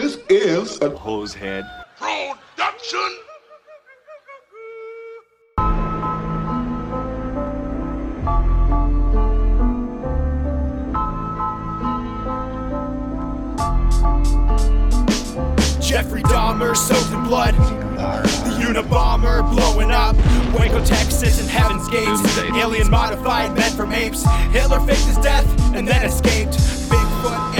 This is a hose head. production. Jeffrey Dahmer soaked in blood. The Unabomber blowing up. Waco, Texas, and Heaven's Gates. Doomsday. Alien modified men from apes. Hitler faked his death and then escaped. Bigfoot and the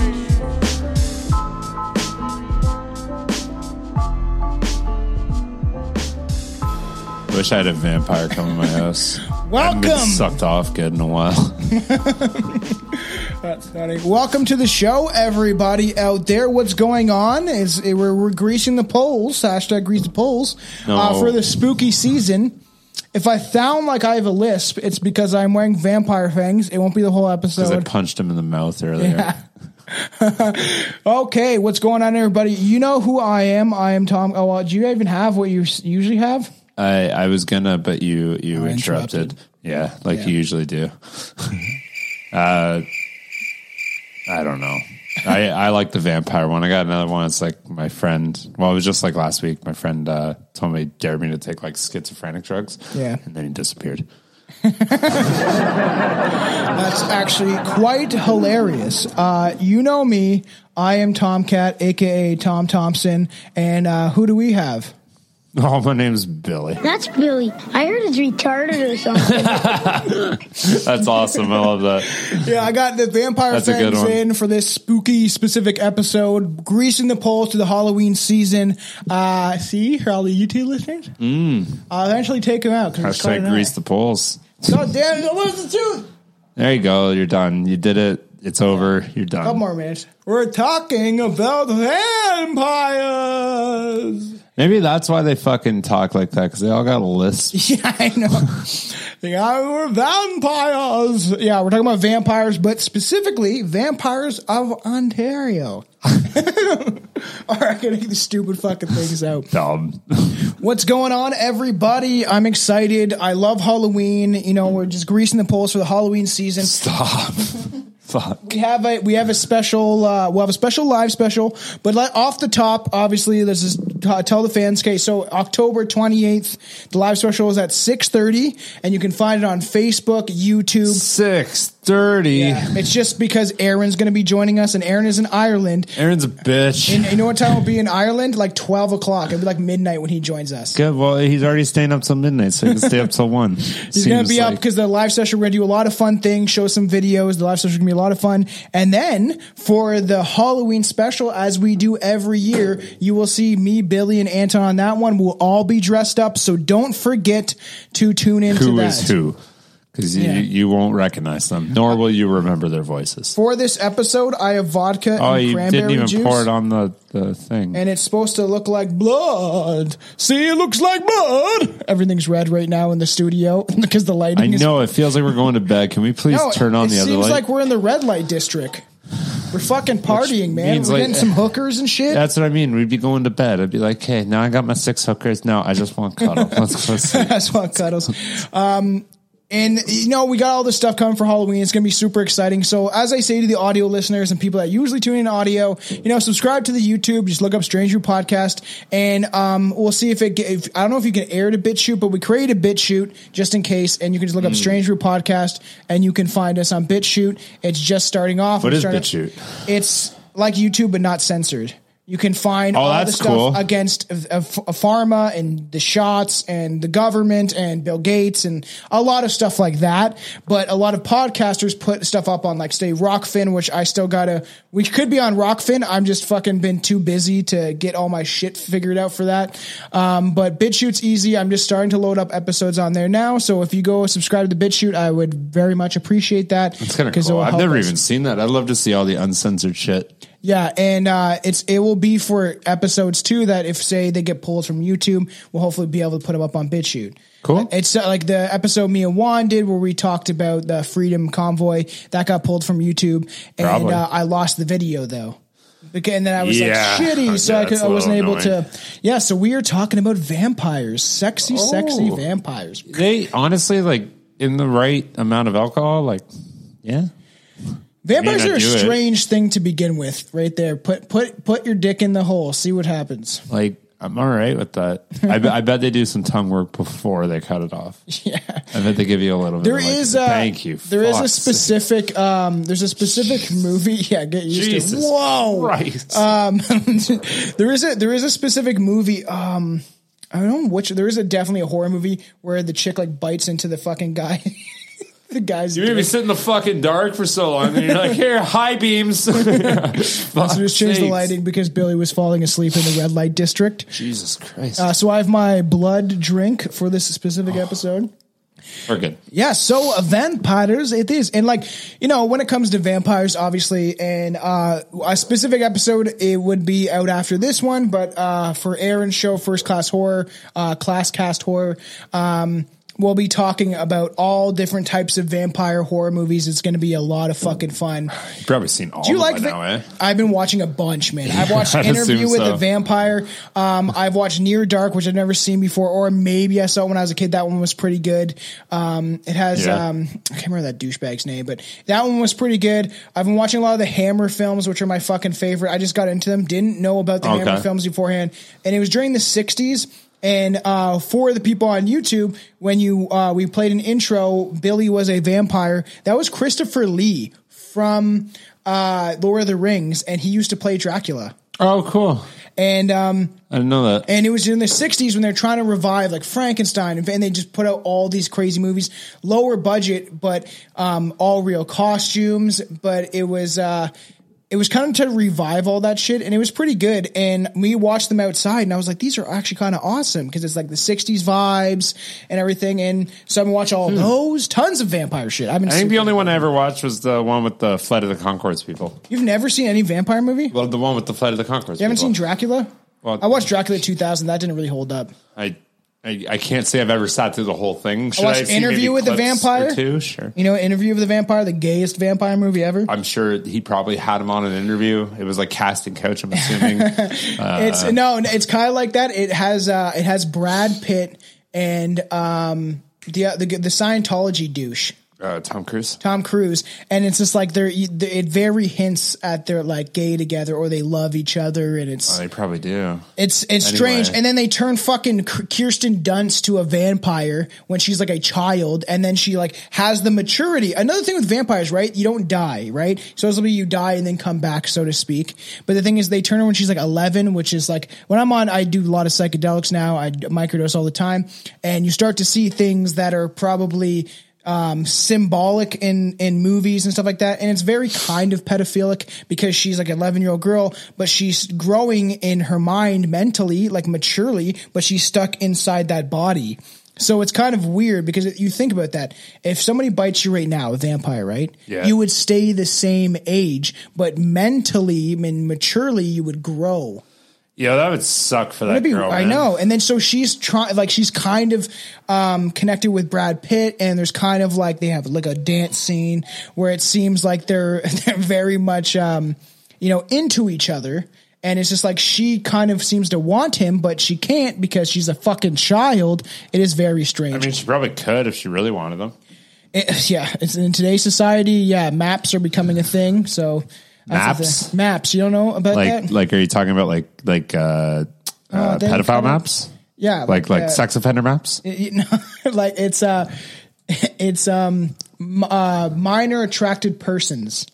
Wish I had a vampire come in my house. Welcome. sucked off good in a while. That's funny. Welcome to the show, everybody out there. What's going on is eh, we're, we're greasing the poles. Hashtag grease the poles uh, No. for the spooky season. If I sound like I have a lisp, it's because I'm wearing vampire fangs. It won't be the whole episode. Because I episode. punched him in the mouth earlier. Okay, what's going on, everybody? You know who I am. I am Tom. Oh, well, do you even have what you s- usually have? I, I was gonna, but you you Oh, interrupted. interrupted. Yeah, like Yeah. you usually do. uh, I don't know. I I like the vampire one. I got another one. It's like my friend. Well, it was just like last week. My friend uh, told me dared me to take like schizophrenic drugs. Yeah. and then he disappeared. That's actually quite hilarious. Uh, you know me. I am Tomcat, aka Tom Thompson. And uh, who do we have? Oh, my name's Billy. That's Billy. I heard it's retarded or something. That's awesome. I love that. Yeah, I got the vampire That's a good one. in for this spooky specific episode, greasing the poles to the Halloween season. Uh, see, for all the YouTube listeners, mm. I'll eventually take them out. it's quite Hashtag grease the poles. God damn it! What's the truth? There you go. You're done. You did it. It's over. You're done. Couple more minutes. We're talking about vampires. Maybe that's why they fucking talk like that because they all got a lisp. Yeah, I know. yeah, oh, we're vampires. Yeah, we're talking about vampires, but specifically vampires of Ontario. All right, I gotta get these stupid fucking things out. Dumb. What's going on, everybody? I'm excited. I love Halloween. You know, we're just greasing the poles for the Halloween season. Stop. Fuck. We have a we have a special uh, we'll have a special live special, but let, off the top, obviously, this is uh, tell the fans. Okay, so October twenty eighth, the live special is at six thirty, and you can find it on Facebook, YouTube. Six thirty. Yeah, it's just because Aaron's going to be joining us, and Aaron is in Ireland. Aaron's a bitch. And you know what time will be in Ireland? Like twelve o'clock. It'll be like midnight when he joins us. Good. Well, he's already staying up till midnight, so he can stay up till one. He's going to be up because the live session, we're going to do a lot of fun things, show some videos. The live session is going to be a lot of fun. And then for the Halloween special, as we do every year, you will see me, Billy, and Anton on that one. We'll all be dressed up. So don't forget to tune into who that. is who, because you Yeah. you won't recognize them, nor will you remember their voices. For this episode, I have vodka Oh, and you cranberry didn't even juice. pour it on the the thing. and it's supposed to look like blood. See, it looks like blood. Everything's red right now in the studio because the lighting I is know it feels like we're going to bed. Can we please No, turn on it the other It seems like we're in the red light district. We're fucking partying, man. We're like- getting some hookers and shit. That's what I mean. We'd be going to bed. I'd be like, "Okay, now I got my six hookers. Now I just want cuddles. Let's go sleep." That's what cuddles. Um, and you know, we got all this stuff coming for Halloween. It's going to be super exciting. So, as I say to the audio listeners and people that usually tune in audio, you know, subscribe to the YouTube. Just look up Strange Stranger Podcast, and um, we'll see if it. If, I don't know if you can air to BitChute, but we create a BitChute just in case, and you can just Hmm. look up Strange Stranger Podcast, and you can find us on BitChute. It's just starting off. What is BitChute? It's like YouTube, but not censored. You can find all the Oh, stuff cool. against a, uh, f- uh, pharma and the shots and the government and Bill Gates and a lot of stuff like that. But a lot of podcasters put stuff up on like say Rokfin, which I still gotta. We could be on Rokfin. I'm just fucking been too busy to get all my shit figured out for that. Um, but BitChute's easy. I'm just starting to load up episodes on there now. So if you go subscribe to the BitChute, I would very much appreciate that. It's kind of 'cause it cool. I've never us. even seen that. I'd love to see all the uncensored shit. Yeah, and uh, it's it will be for episodes too. That if say they get pulled from YouTube, we'll hopefully be able to put them up on BitChute. Cool. It's uh, like the episode me and Juan did where we talked about the Freedom Convoy that got pulled from YouTube, and uh, I lost the video though. Because, and then I was Yeah. like shitty, so Yeah, I, could, that's I a wasn't little able to. Yeah, so we are talking about vampires, sexy, sexy Oh. vampires. They honestly like in the right amount of alcohol, like yeah. Vampires are a do it. strange thing to begin with, right there. Put put put your dick in the hole, see what happens. Like I'm all right with that. I, bet- I bet they do some tongue work before they cut it off. Yeah. I bet they give you a little bit. There of like, is a thank you. There is a specific um there's a specific movie. Yeah, get used Jesus to. Whoa. Christ. Um there is a there is a specific movie um I don't know which there is a definitely a horror movie where the chick like bites into the fucking guy. The guy's you made me dick. sit in the fucking dark for so long, and you're like, "Here, high beams." So just change the lighting because Billy was falling asleep in the red light district. Jesus Christ, Uh, so I have my blood drink for this specific episode. we're good. Yeah, so uh, vampires it is. And like, you know, when it comes to vampires, obviously, and uh a specific episode it would be out after this one, but uh for Aaron's show, First Class Horror, uh Class Cast Horror, um We'll be talking about all different types of vampire horror movies. It's going to be a lot of fucking fun. You've probably seen all Do you of like? va- now, eh? I've been watching a bunch, man. I've watched I'd Interview with so. a Vampire. Um, I've watched Near Dark, which I've never seen before, or maybe I saw it when I was a kid. That one was pretty good. Um, it has Yeah. um, I can't remember that douchebag's name, but that one was pretty good. I've been watching a lot of the Hammer films, which are my fucking favorite. I just got into them. Didn't know about the Okay. Hammer films beforehand, and it was during the '60s. And uh, for the people on YouTube, when you uh, we played an intro, Billy was a vampire. That was Christopher Lee from uh, Lord of the Rings, and he used to play Dracula. Oh, cool. And um, I didn't know that. and it was in the 60s when they're trying to revive like Frankenstein and, they just put out all these crazy movies, lower budget, but um, all real costumes. But it was uh, it was kind of to revive all that shit, and it was pretty good. And we watched them outside, and I was like, these are actually kind of awesome because it's like the 60s vibes and everything. And so I've been watching all those, tons of vampire shit. I've been. Hmm. I think the only one I ever watched was the one with the Flight of the Conchords people. You've never seen any vampire movie? Well, the one with the Flight of the Conchords. You haven't people. seen Dracula? Well- I watched Dracula 2000. That didn't really hold up. I, I I can't say I've ever sat through the whole thing. Should watched have seen Interview with the Vampire. two? Sure. You know, Interview with the Vampire, the gayest vampire movie ever. I'm sure he probably had him on an interview. It was like casting coach. I'm assuming. it's no, it's kind of like that. It has uh, it has Brad Pitt and um, the the the Scientology douche. Uh, Tom Cruise. Tom Cruise, and it's just like they're it very hints at they're like gay together or they love each other, and it's Oh, they probably do. It's it's Anyway. strange, and then they turn fucking Kirsten Dunst to a vampire when she's like a child, and then she like has the maturity. Another thing with vampires, right? You don't die, right? So Supposedly you die and then come back, so to speak. But the thing is, they turn her when she's like eleven, which is like when I'm on. I do a lot of psychedelics now. I microdose all the time, and you start to see things that are probably um symbolic in in movies and stuff like that. And it's very kind of pedophilic because she's like an 11 year old girl but she's growing in her mind mentally like maturely but she's stuck inside that body. So it's kind of weird because you think about that. If somebody bites you right now a vampire right? Yeah. you would stay the same age but mentally and maturely you would grow Yeah, that would suck for that be- girl. I man. know. And then so she's trying, like she's kind of um, connected with Brad Pitt, and there's kind of like they have like a dance scene where it seems like they're they're very much um, you know into each other. And it's just like she kind of seems to want him, but she can't because she's a fucking child. It is very strange. I mean, she probably could if she really wanted them. It- yeah, it's in today's society. Yeah, maps are becoming a thing. So Maps? maps. You don't know about Like, that? like, are you talking about like, like, uh, uh, they pedophile kinda- maps? yeah, Like, like uh, sex offender maps? you know, like it's uh it's um uh minor attracted persons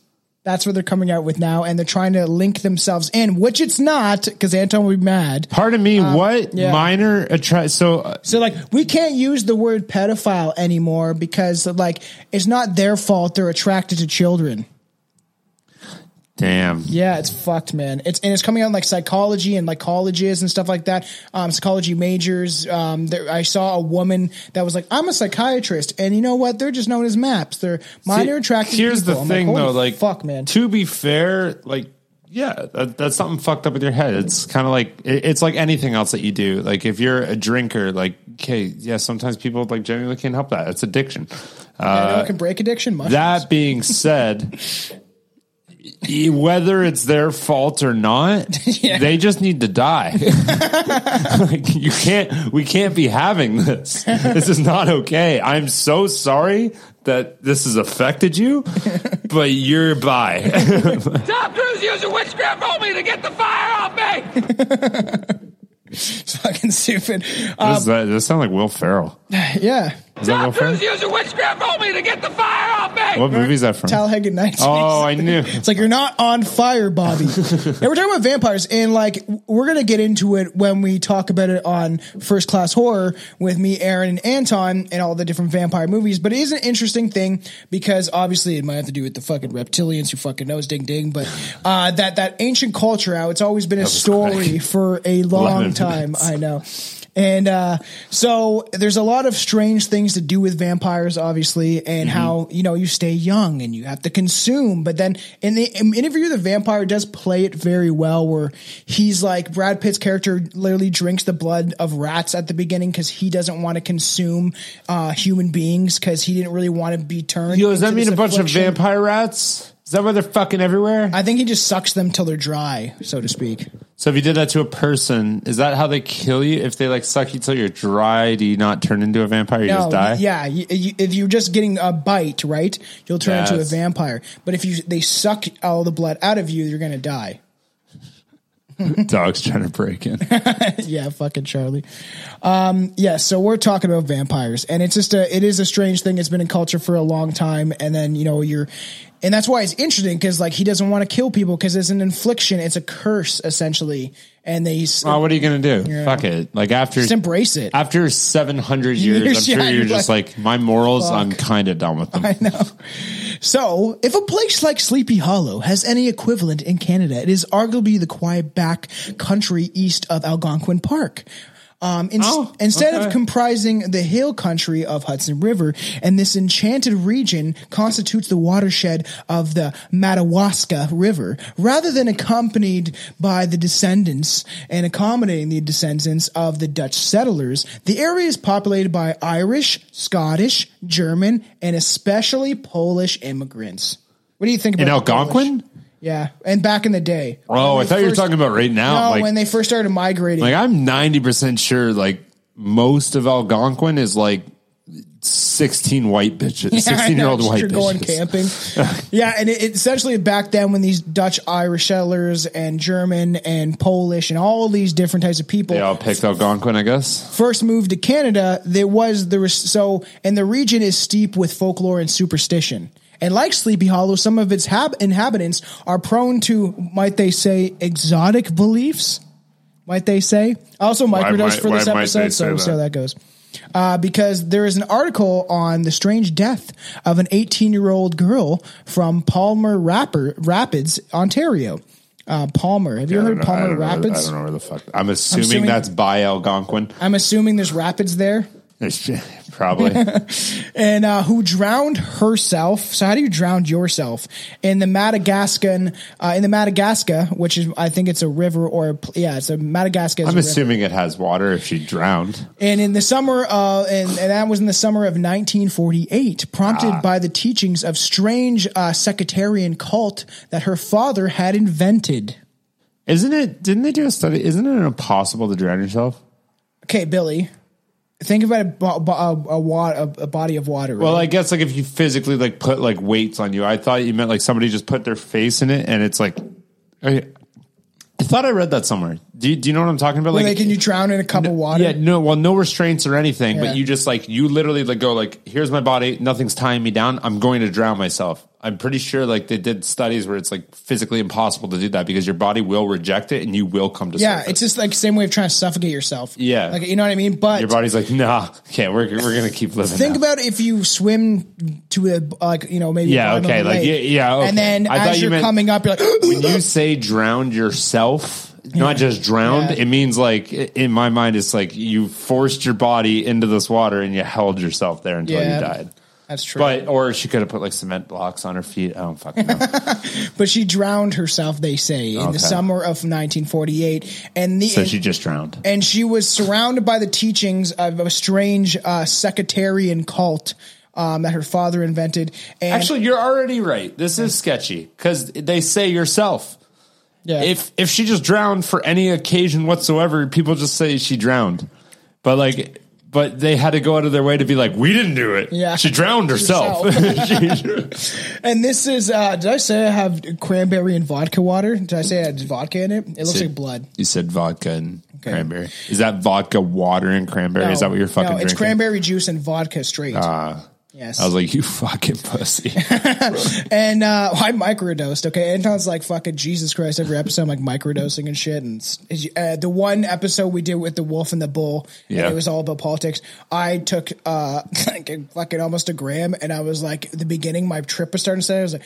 that's what they're coming out with now and they're trying to link themselves in which it's not because anton will be mad Pardon me. what um, yeah. minor attract? So uh, so like we can't use the word pedophile anymore because like it's not their fault they're attracted to children damn. Yeah, it's fucked, man. It's and it's coming out in like psychology and like colleges and stuff like that. Um, psychology majors. Um, there, I saw a woman that was like, "I'm a psychiatrist," and you know what? They're just known as MAPS. They're minor See, attracted. Here's people. the I'm thing, like, though. Like, fuck, man. To be fair, like, Yeah, that, that's something fucked up with your head. It's kind of like it, it's like anything else that you do. Like if you're a drinker, like okay, yeah, sometimes people like genuinely can't help that. It's addiction. I know it can break addiction. Mushrooms. That being said, whether it's their fault or not, they just need to die. like you can't, we can't be having this. This is not okay. I'm so sorry that this has affected you, but you're by. Tom Cruise using witchcraft only to get the fire off me. It's fucking stupid. This, Um, is- that sounds like Will Ferrell. yeah. Is that Will Tom Cruise Ferrell? using witchcraft only to get the fire off me. What movie is that from? Talladega Nights. Oh, I knew. It's like you're not on fire, Bobby. and we're talking about vampires, and like we're gonna get into it when we talk about it on First Class Horror with me, Aaron, and Anton, and all the different vampire movies. But it is an interesting thing because obviously it might have to do with the fucking reptilians who fucking knows ding ding. But uh, that that ancient culture, how it's always been a story quick. for a long time. minutes. I know. And uh, so there's a lot of strange things to do with vampires, obviously, and how you know you stay young and you have to consume. But then in the in interview, the vampire does play it very well, where he's like Brad Pitt's character literally drinks the blood of rats at the beginning because he doesn't want to consume uh, human beings because he didn't really want to be turned. Yo, does that mean a bunch affliction. of vampire rats? Is that why they're fucking everywhere? I think he just sucks them till they're dry, so to speak. So if you did that to a person, is that how they kill you? If they like suck you till you're dry, do you not turn into a vampire? You just die. Yeah, you, you, if you're just getting a bite, right, you'll turn into a Yes. vampire. But if you they suck all the blood out of you, you're gonna die. Dog's trying to break in. yeah, fucking Charlie. Um, yeah, so we're talking about vampires, and it's just a it is a strange thing. It's been in culture for a long time, and then you know you're, and that's why it's interesting because like he doesn't want to kill people because it's an infliction, it's a curse essentially, and they oh, what are you gonna do? Fuck it. Like after just embrace it. after seven hundred years, Years, I'm sure yeah, you're you're just like, like, my morals. fuck. I'm kind of done with them. I know. So, if a place like Sleepy Hollow has any equivalent in Canada, it is arguably the quiet back country east of Algonquin Park. Um, ins- Oh, instead of comprising the hill country of Hudson River, and this enchanted region constitutes the watershed of the Madawaska River, rather than accompanied by the descendants and accommodating the descendants of the Dutch settlers, the area is populated by Irish, Scottish, German, and especially Polish immigrants. What do you think about In the Algonquin? Polish? Yeah, and back in the day. Oh, I thought you were first- talking about right now. No, like, when they first started migrating. like I'm ninety percent sure. Like most of Algonquin is like sixteen white bitches, Yeah, I sixteen year old white you're bitches. going camping. yeah, and it, it essentially back then when these Dutch, Irish settlers and German and Polish and all these different types of people They all picked Algonquin, I guess. first moved to Canada, there was there was so and the region is steep with folklore and superstition. And like Sleepy Hollow, some of its hab- inhabitants are prone to, might they say, exotic beliefs. Might they say? Also, microdose for this why might they episode, so we'll see how that? goes. Uh, because there is an article on the strange death of an 18 year old girl from Palmer Rapper, Rapids, Ontario. Uh, Palmer. Have you heard know- I Palmer know- Rapids? I don't know where the fuck. I'm assuming, assuming- that's by Algonquin. I'm assuming there's rapids there. Probably. and uh, who drowned herself. So how do you drown yourself in the Madagascan? Uh, in the Madagascar, which is I think it's a river or a, yeah, it's a Madagascar. I'm a river. assuming it has water if she drowned. And in the summer, uh, and, and that was in the summer of 1948, prompted Ah. by the teachings of strange uh, sectarian cult that her father had invented. Isn't it? Didn't they do a study? Isn't it impossible to drown yourself? Okay, Billy, think about a, bo- bo- a, a, wa- a, a body of water. Well. I guess like if you physically like put like weights on you, I thought you meant like somebody just put their face in it and it's like. I, I thought I read that somewhere. Do you, do you know what I'm talking about? Like, they can you drown in a cup of water? Yeah, no, well, no restraints or anything, Yeah. but you just like you literally like go like, here's my body, nothing's tying me down. I'm going to drown myself. I'm pretty sure like they did studies where it's like physically impossible to do that because your body will reject it and you will come to Yeah, surface. it's just like same way of trying to suffocate yourself. Yeah. like you know what I mean. But your body's like, nah, okay, we're we're gonna keep living. think now. about if you swim to a like you know maybe Yeah, okay, like, yeah, yeah, okay. and then I as you you're meant- coming up, you're like when you say drowned yourself, not just drowned, Yeah. it means like in my mind, it's like you forced your body into this water and you held yourself there until Yeah. you died. That's true. But or she could have put like cement blocks on her feet. I don't fucking know. But she drowned herself, they say, in Okay. the summer of 1948. And the so she just drowned. and she was surrounded by the teachings of a strange uh, sectarian cult um, that her father invented. And Actually, you're already right. This is sketchy because they say yourself. yeah. If if she just drowned for any occasion whatsoever, people just say she drowned. But like, but they had to go out of their way to be like, we didn't do it. Yeah. she drowned herself. and this is, uh, did I say I have cranberry and vodka water? Did I say I had vodka in it? It looks Said- like blood. you said vodka and cranberry. Is that vodka, water, and cranberry? is that what you're fucking No, it's drinking? cranberry juice and vodka straight. Ah. Yes. I was like, you fucking pussy. And uh, I microdosed. Okay, Anton's like fucking Jesus Christ. Every episode, I'm like microdosing and shit. And uh, the one episode we did with the wolf and the bull, and Yeah. it was all about politics. I took uh, like fucking almost a gram, and I was like, at the beginning, my trip was starting to say, I was like.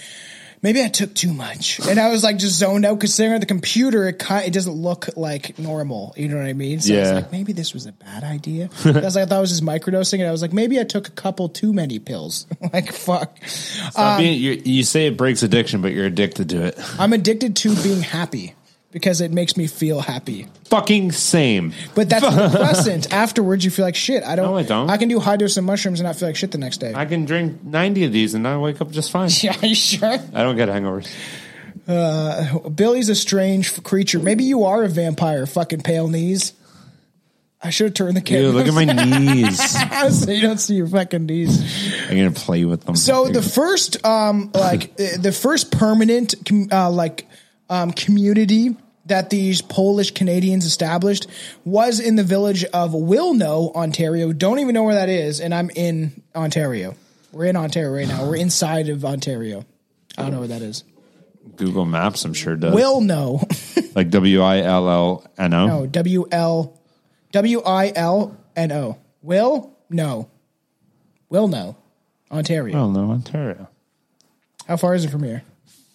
Maybe I took too much, and I was like just zoned out because staring at the computer, it kind it doesn't look like normal. You know what I mean? So I was Yeah. like, maybe this was a bad idea. I was like, I thought it was just microdosing, and I was like, maybe I took a couple too many pills. like, fuck. Stop um, being- you, you say it breaks addiction, but you're addicted to it. I'm addicted to being happy because it makes me feel happy. Fucking same. But that's depressant. Afterwards, you feel like shit. I don't. No, I don't. I can do high dose of mushrooms and not feel like shit the next day. I can drink 90 of these and I wake up just fine. yeah, you sure? I don't get hangovers. Billy's a strange creature. Maybe you are a vampire. Fucking pale knees. I should have turned the camera. Look at my knees. so you don't see your fucking knees. I'm gonna play with them. So the first, um, like uh, the first permanent, uh, like, um, community that these Polish Canadians established was in the village of Wilno, Ontario. Don't even know where that is, and I'm in Ontario. We're in Ontario right now. We're inside of Ontario. I don't know where that is. Google Maps, I'm sure does. Wilno, like W I L L N O. no, W L W I L N O. Will no, Wilno, Ontario. Oh no, Ontario. How far is it from here?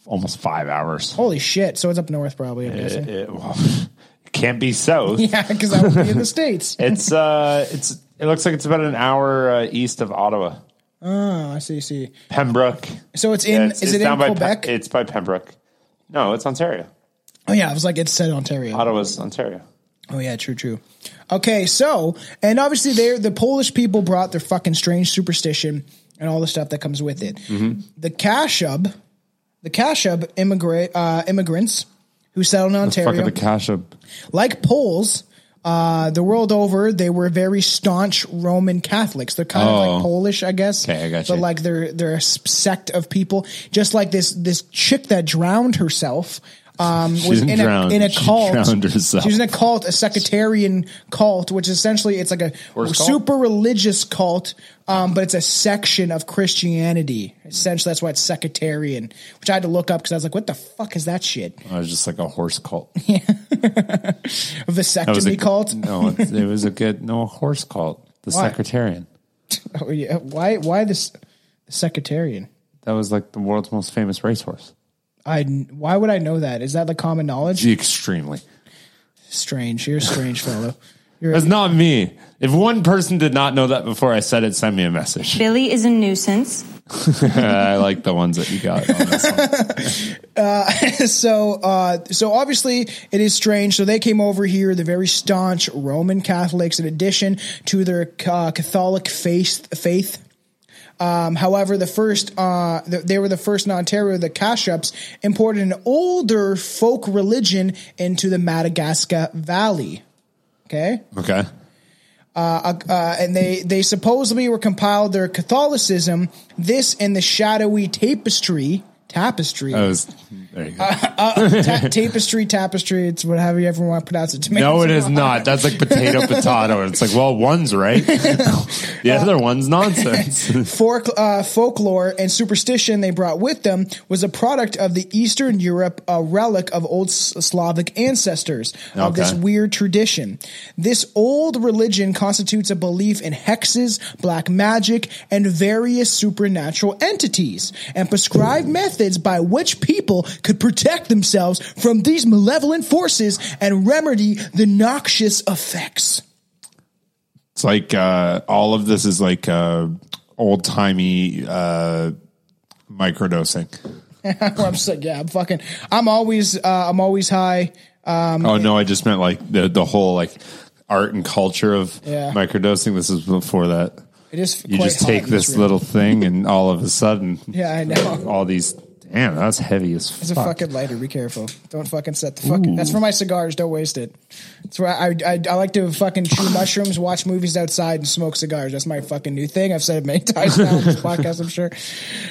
Almost five hours. Holy shit! So it's up north, probably. I'm guessing. It, it- well, it can't be south. Yeah, because I would be in the states. It's uh, it's it looks like it's about an hour uh, east of Ottawa, Oh, I see. See. Pembroke. So it's in. Yeah, it's- is it's it in down by Pe- Quebec? it's by Pembroke. No, it's Ontario. oh yeah, I was like, it said Ontario. Ottawa's Ontario. Oh yeah, true, true. Okay, so and obviously they the Polish people brought their fucking strange superstition and all the stuff that comes with it. Mm-hmm. The Kashub, the Kashub immigrant uh, immigrants who settled in Ontario, the cash up. like Poles. Uh, the world over, they were very staunch Roman Catholics. They're kind of Oh. like Polish, I guess. Okay, I got But you. like they're they're a sect of people, just like this this chick that drowned herself. Um, was in a in a She cult. drowned herself. She was in a cult, a sectarian cult, which essentially it's like a Horse cult? super religious cult, um, but it's a section of Christianity. Essentially, that's why it's sectarian. Which I had to look up because I was like, "What the fuck is that shit?" I was just like a horse cult. A That was vasectomy a cult. No, it, it was a good no a horse cult. The Why? Secretarian. Oh, yeah. Why? Why this sectarian? That was like the world's most famous racehorse. I. Why would I know that? Is that the common knowledge? Extremely. Strange. You're a strange fellow. You're It's not me. If one person did not know that before I said it, send me a message. Billy is a nuisance. I like the ones that you got on this one. so uh so obviously it is strange so they came over here the very staunch roman catholics in addition to their uh, catholic faith faith um, however, the first uh, th- they were the first in Ontario. The Kashubs imported an older folk religion into the Madagascar Valley. Okay, Okay. uh, and they they supposedly were compiled their Catholicism. This in the shadowy tapestry tapestry was there you go. Ta- tapestry, tapestry. It's whatever you ever want to pronounce it. Tomatoes no, it is not. That's like potato potato. It's like, well, one's right. the other one's nonsense. Folk, uh, folklore and superstition they brought with them was a product of the Eastern Europe, a relic of old Slavic ancestors of this weird tradition. This old religion constitutes a belief in hexes, black magic, and various supernatural entities, and prescribed methods by which people could protect themselves from these malevolent forces and remedy the noxious effects. It's like uh, all of this is like uh, old timey uh, microdosing. I'm just like, yeah, I'm fucking. I'm always, uh, I'm always high. Um, oh no, I just meant like the the whole like art and culture of Yeah. microdosing. This is before that. it is. You just take this room. little thing, and all of a sudden, Yeah, I know. all these. Damn, that's heavy as fuck. It's a fucking lighter. Be careful. Don't fucking set the fucking. That's for my cigars. Don't waste it. That's why I, I I like to fucking chew mushrooms, watch movies outside, and smoke cigars. That's my fucking new thing. I've said it many times now on this podcast. I'm sure.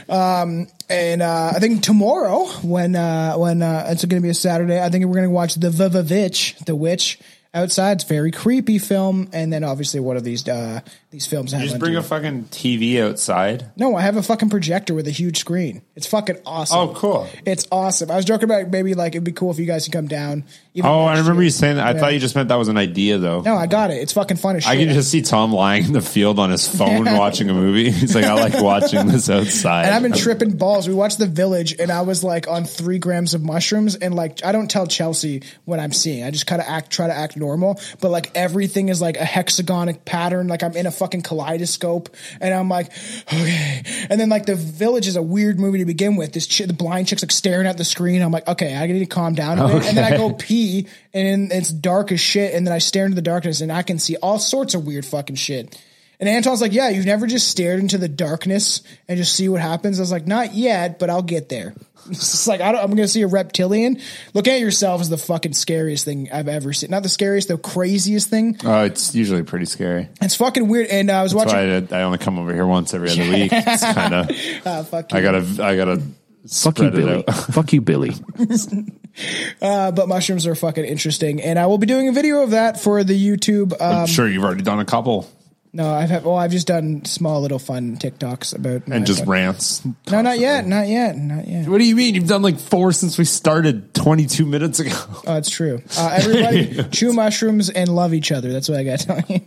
Um, and uh, I think tomorrow, when uh, when uh, it's going to be a Saturday, I think we're going to watch the Witch, the Witch. Outside, it's a very creepy film, and then obviously one of these uh, these films. You just bring a fucking TV outside. No, I have a fucking projector with a huge screen. It's fucking awesome. Oh, cool. It's awesome. I was joking about maybe like it'd be cool if you guys could come down. Even Oh, I remember year. you saying that. I Yeah. thought you just meant that was an idea, though. No, I got it. It's fucking fun as shit. I can just see Tom lying in the field on his phone watching a movie. He's like, I like watching this outside. and I've been tripping balls. We watched The Village, and I was like on three grams of mushrooms, and like I don't tell Chelsea what I'm seeing. I just kind of act, try to act normal, but like everything is like a hexagonic pattern. Like I'm in a fucking kaleidoscope, and I'm like, okay. And then like The Village is a weird movie to begin with. This chick, the blind chick's like staring at the screen. I'm like, okay, I need to calm down a bit. And then I go pee, and it's dark as shit. And then I stare into the darkness, and I can see all sorts of weird fucking shit. And Anton's like, yeah, you've never just stared into the darkness and just see what happens. I was like, not yet, but I'll get there. It's like I don't, I'm going to see a reptilian. Look at yourself as the fucking scariest thing I've ever seen. Not the scariest, the craziest thing. Oh, it's usually pretty scary. It's fucking weird. And uh, I was That's watching. why I, I only come over here once every other week. It's kind of. Ah, fuck I gotta. I gotta. Fuck you, Billy. Fuck you, Billy. Uh, but mushrooms are fucking interesting, and I will be doing a video of that for the YouTube. Um, I'm sure you've already done a couple no, I've had, well, I've just done small little fun TikToks about my and just fucking- rants. No, not yet, not yet, not yet. What do you mean? You've done like four since we started 22 minutes ago. Oh, it's true. Uh, everybody chew mushrooms and love each other. That's what I got to tell you.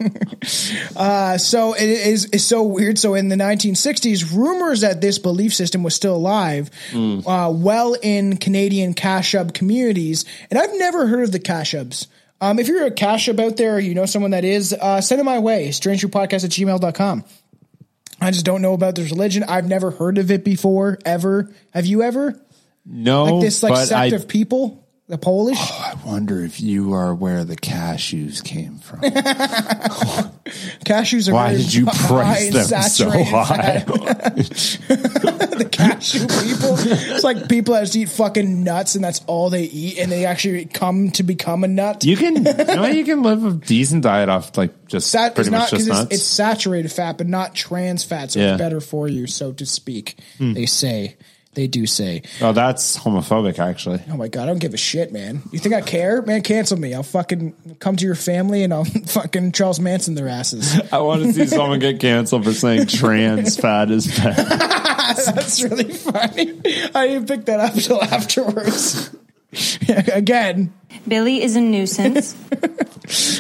uh, so it is it's so weird. So in the 1960s, rumors that this belief system was still alive, uh, well in Canadian Kashub communities, and I've never heard of the Kashubs. Um, if you're a Kashub out there, or you know someone that is, uh, send it my way. Strangerpodcast at gmail.com. I just don't know about this religion. I've never heard of it before, ever. Have you ever? No, Like this like sect I, of people? The Polish? Oh, I wonder if you are where the cashews came from. Cashews are Why did you price them so high? the cashew people. It's like people that just eat fucking nuts and that's all they eat, and they actually come to become a nut. You can, you, know, you can live a decent diet off like just Sat, pretty not much just nuts. it's, it's saturated fat, but not trans fat, so Yeah. It's better for you, so to speak. Hmm. They say. They do say. oh, that's homophobic, actually. Oh my god, I don't give a shit, man. You think I care? Man, cancel me. I'll fucking come to your family and I'll fucking Charles Manson their asses. I want to see someone get canceled for saying trans fat is bad. That's really funny. I didn't pick that up until afterwards. Again, Billy is a nuisance.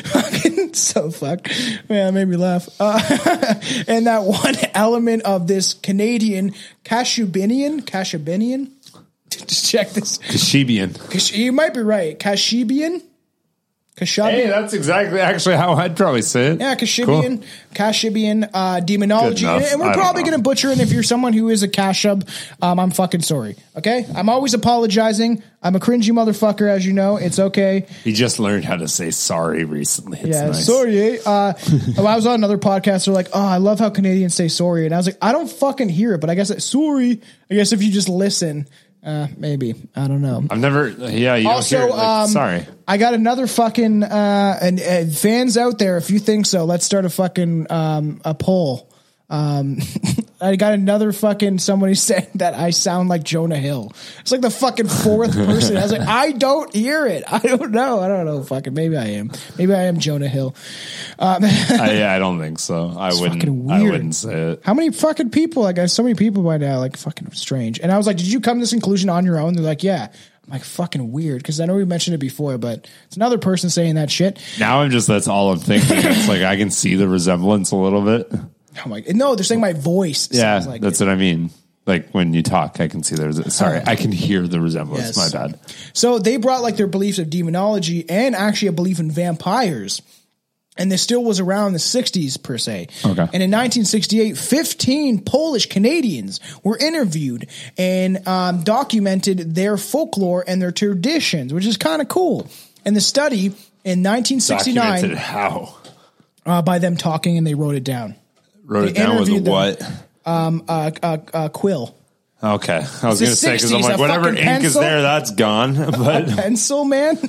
fucking so fucked. Man, it made me laugh. Uh, and that one element of this Canadian Kashubinian, Kashubinian. Just check this. Kashibian. Kash- You might be right. Kashibian. Kashabian. Hey, that's exactly actually how I'd probably say it. Yeah, Kashibian, Kashibian, uh, demonology, and we're probably going to butcher it. And if you're someone who is a Kashub, um, I'm fucking sorry. Okay, I'm always apologizing. I'm a cringy motherfucker, as you know. It's okay. He just learned how to say sorry recently. It's yeah, nice. sorry. eh? Uh, I was on another podcast. They're like, "Oh, I love how Canadians say sorry," and I was like, "I don't fucking hear it," but I guess that sorry. I guess if you just listen, uh, maybe I don't know. I've never. Yeah, you Also, don't hear. It, like, um, sorry. I got another fucking uh, and, and fans out there. If you think so, let's start a fucking um, a poll. Um, I got another fucking somebody saying that I sound like Jonah Hill. It's like the fucking fourth person. I was like, I don't hear it. I don't know. I don't know. Fucking maybe I am. Maybe I am Jonah Hill. Um, I, yeah, I don't think so. I wouldn't. fucking I wouldn't say it. How many fucking people? Like, I have so many people by now. Like, fucking strange. And I was like, did you come to this conclusion on your own? They're like, yeah. I'm like, fucking weird. Because I know we mentioned it before, but it's another person saying that shit. Now I'm just. That's all I'm thinking. It's like I can see the resemblance a little bit. Oh my! No, they're saying my voice. Yeah, like that's it. what I mean. Like when you talk, I can see there's. Sorry, oh. I can hear the resemblance. Yes. My bad. So they brought like their beliefs of demonology and actually a belief in vampires. And this still was around the 60s per se. Okay. And in 1968, 15 Polish Canadians were interviewed and um, documented their folklore and their traditions, which is kind of cool. And the study in 1969 Documented how? uh, by them talking and they wrote it down. Wrote They it down with a them. what? Uh, uh, uh, quill. Okay. I was going to say, because I'm like, whatever ink is there, that's gone. But Pencil man.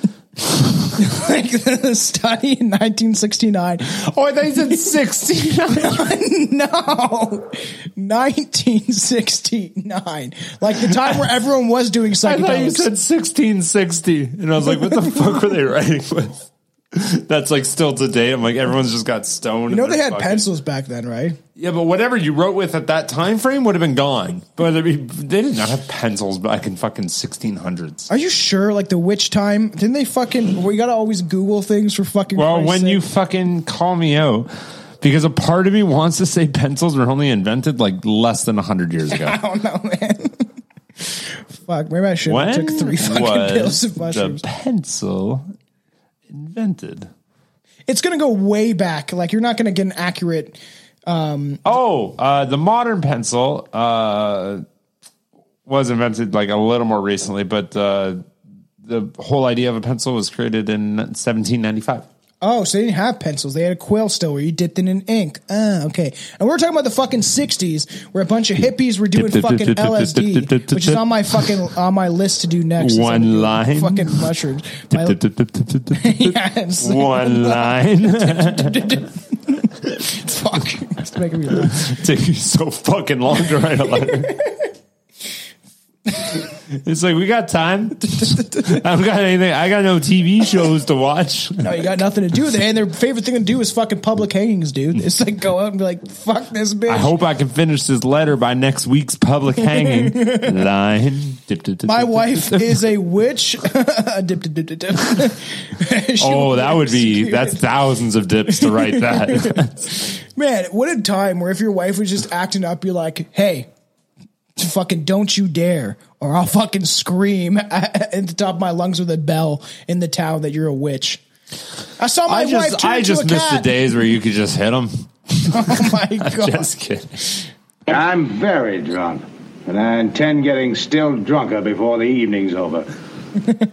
like the study in 1969. oh, they said 69. no, 1969. Like the time where everyone was doing I thought you said 1660. And I was like, what the fuck were they writing with? That's like still today. I'm like, everyone's just got stoned. you know they had fucking- pencils back then, right? Yeah, but whatever you wrote with at that time frame would have been gone. But I mean, they did not have pencils back in fucking 1600s. Are you sure? Like the witch time? Didn't they fucking? We gotta always Google things for fucking. Well, Christ's when sake. you fucking call me out, because a part of me wants to say pencils were only invented like less than 100 years ago. I don't know, man. Fuck, maybe I should have when took three fucking was pills of mushrooms. the pencil invented? It's gonna go way back. Like you're not gonna get an accurate. Um, oh, uh, the modern pencil uh, was invented like a little more recently, but uh, the whole idea of a pencil was created in 1795. Oh, so they didn't have pencils. They had a quill still where you dipped it in ink. Ah, okay. And we're talking about the fucking 60s where a bunch of hippies were doing fucking LSD, which is on my fucking, on my list to do next. One line. Fucking mushrooms. One line. fuck. It's making me laugh. You so fucking long to write a letter. It's like we got time. I don't got anything. I got no TV shows to watch. No, you got nothing to do with it. And their favorite thing to do is fucking public hangings, dude. It's like go out and be like, fuck this bitch. I hope I can finish this letter by next week's public hanging line. Dip, dip, dip, My wife is a witch. Oh, that would be that's thousands of dips to write that. Man, what a time where if your wife was just acting up, you're like, hey, fucking don't you dare, or I'll fucking scream at the top of my lungs with a bell in the town that you're a witch. I saw my I wife just turn I into just a miss the days where you could just hit them. Oh my god! Just kidding. I'm very drunk, and I intend getting still drunker before the evening's over.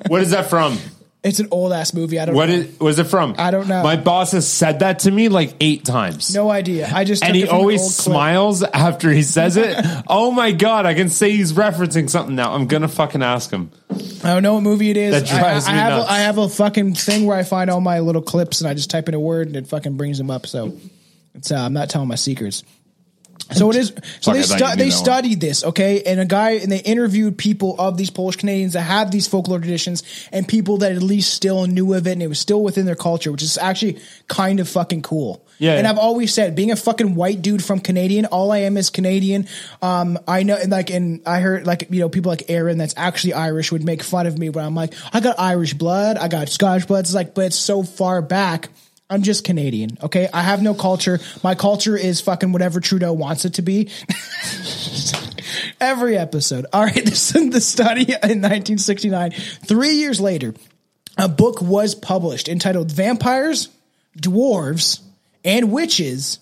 What is that from? It's an old ass movie. I don't What know. is, was it from? I don't know. My boss has said that to me like eight times. no idea. I just and he always old clip. smiles after he says it. oh my god, I can say he's referencing something now. I'm gonna fucking ask him. I don't know what movie it is. That drives I, I, me have nuts. A, I have a fucking thing where I find all my little clips and I just type in a word and it fucking brings them up. So it's uh, I'm not telling my secrets. So it is. So Fuck, they I thought you stu- they studied this, okay, and a guy and they interviewed people of these Polish Canadians that have these folklore traditions and people that at least still knew of it and it was still within their culture, which is actually kind of fucking cool. Yeah. and I've always said, being a fucking white dude from Canadian, all I am is Canadian. Um, I know, and like, and I heard like you know people like Aaron that's actually Irish would make fun of me, but I'm like, I got Irish blood, I got Scottish blood. It's like, but it's so far back. I'm just Canadian, okay? I have no culture. My culture is fucking whatever Trudeau wants it to be. Every episode. All right, this is the study in 1969. Three years later, a book was published entitled Vampires, Dwarves, and Witches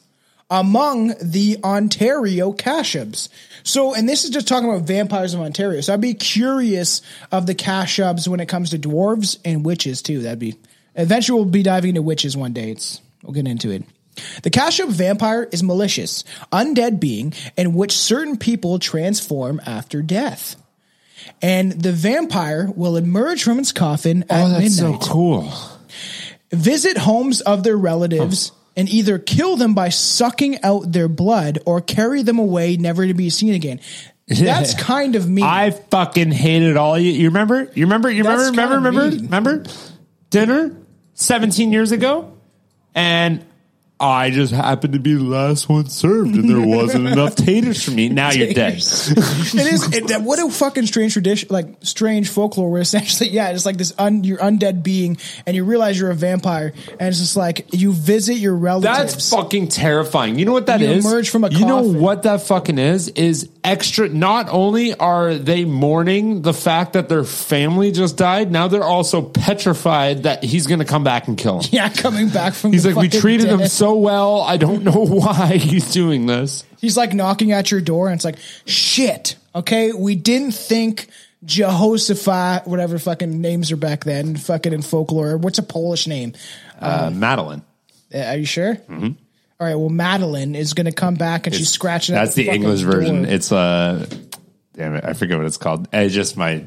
among the Ontario Kashubs. So, and this is just talking about vampires of Ontario. So I'd be curious of the Kashubs when it comes to dwarves and witches too. That'd be, eventually we'll be diving into witches one day. It's, we'll get into it. The Kashub vampire is malicious, undead being in which certain people transform after death. And the vampire will emerge from its coffin at Oh, that's midnight so cool. visit homes of their relatives oh. and either kill them by sucking out their blood or carry them away never to be seen again. That's kind of mean. I fucking hated all you. You remember? You remember? You remember? Remember? Remember? Remember? Dinner, seventeen years ago, and I just happened to be the last one served, and there wasn't enough taters for me. Now you're dead. it is it, what a fucking strange tradition, like strange folklore. Where essentially, yeah, it's like this un, you're undead being, and you realize you're a vampire, and it's just like you visit your relatives. That's fucking terrifying. You know what that You is? emerge from a You know what that fucking is? Is extra. Not only are they mourning the fact that their family just died, now they're also petrified that he's going to come back and kill him. Yeah, coming back from He's like, we treated him so well. I don't know why he's doing this. He's like knocking at your door, and it's like, shit. Okay, we didn't think Jehoshaphat, whatever fucking names are back then, fucking in folklore. What's a Polish name? Uh, Madeline. Uh, Are you sure? Mm-hmm. All right. Well, Madeline is going to come back, and she's scratching. at That's the fucking English version. door. It's uh, damn it, I forget what it's called. It's just my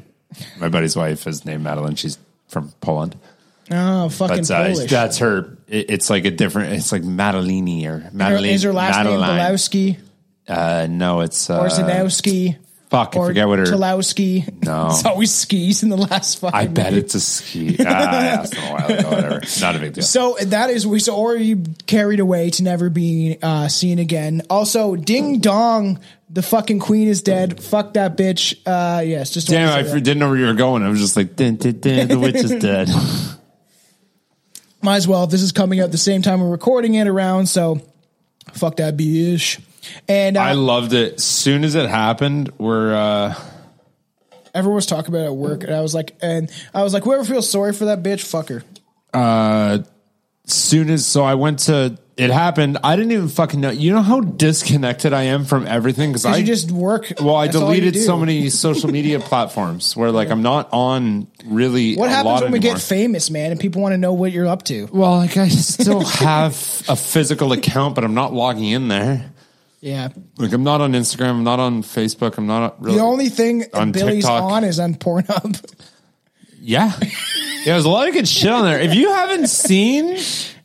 my buddy's wife is named Madeline. She's from Poland. oh, fucking But uh, Polish. that's her. It, it's like a different. It's like Madalini or Madeline. is her last Madeline. name Belowski Uh, no, it's uh, or Zanowski fuck. I forget what her. Chalowski? No. it's always skis in the last fucking. I bet movie. it's a ski. Ah, I asked him a while ago. Whatever. Not a big deal. So that is we so already carried away to never be uh, seen again. Also, ding dong, the fucking queen is dead. Fuck that bitch. Uh, yes, just Damn, I that. didn't know where you were going. I was just like, dun, dun, dun, the witch is dead. might as well. This is coming out the same time we're recording it around, so fuck that bitch. And uh, I loved it. Soon as it happened, we're uh, everyone was talking about it at work, and I was like, and I was like, whoever feels sorry for that bitch, fuck her. uh, soon as so I went to it happened. I didn't even fucking know. You know how disconnected I am from everything because I you just work. well, I deleted so many social media platforms where like I'm not on really. What happens when we anymore. get famous, man, and people want to know what you're up to? Well, like I still have a physical account, but I'm not logging in there. Yeah. Like I'm not on Instagram. I'm not on Facebook. I'm not really. The only thing On Billy's TikTok. on is on Pornhub. Yeah. yeah, there's a lot of good shit on there. If you haven't seen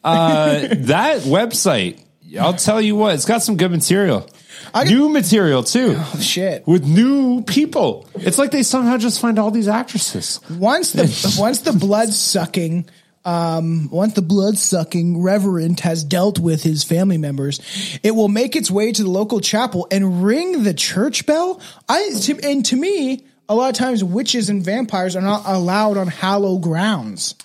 uh, that website, I'll tell you what, it's got some good material. I new material too, Oh, Shit. with new people. It's like they somehow just find all these actresses. Once the once the blood sucking um, once the blood sucking reverend has dealt with his family members, it will make its way to the local chapel and ring the church bell. I to, and to me, a lot of times witches and vampires are not allowed on hallowed grounds.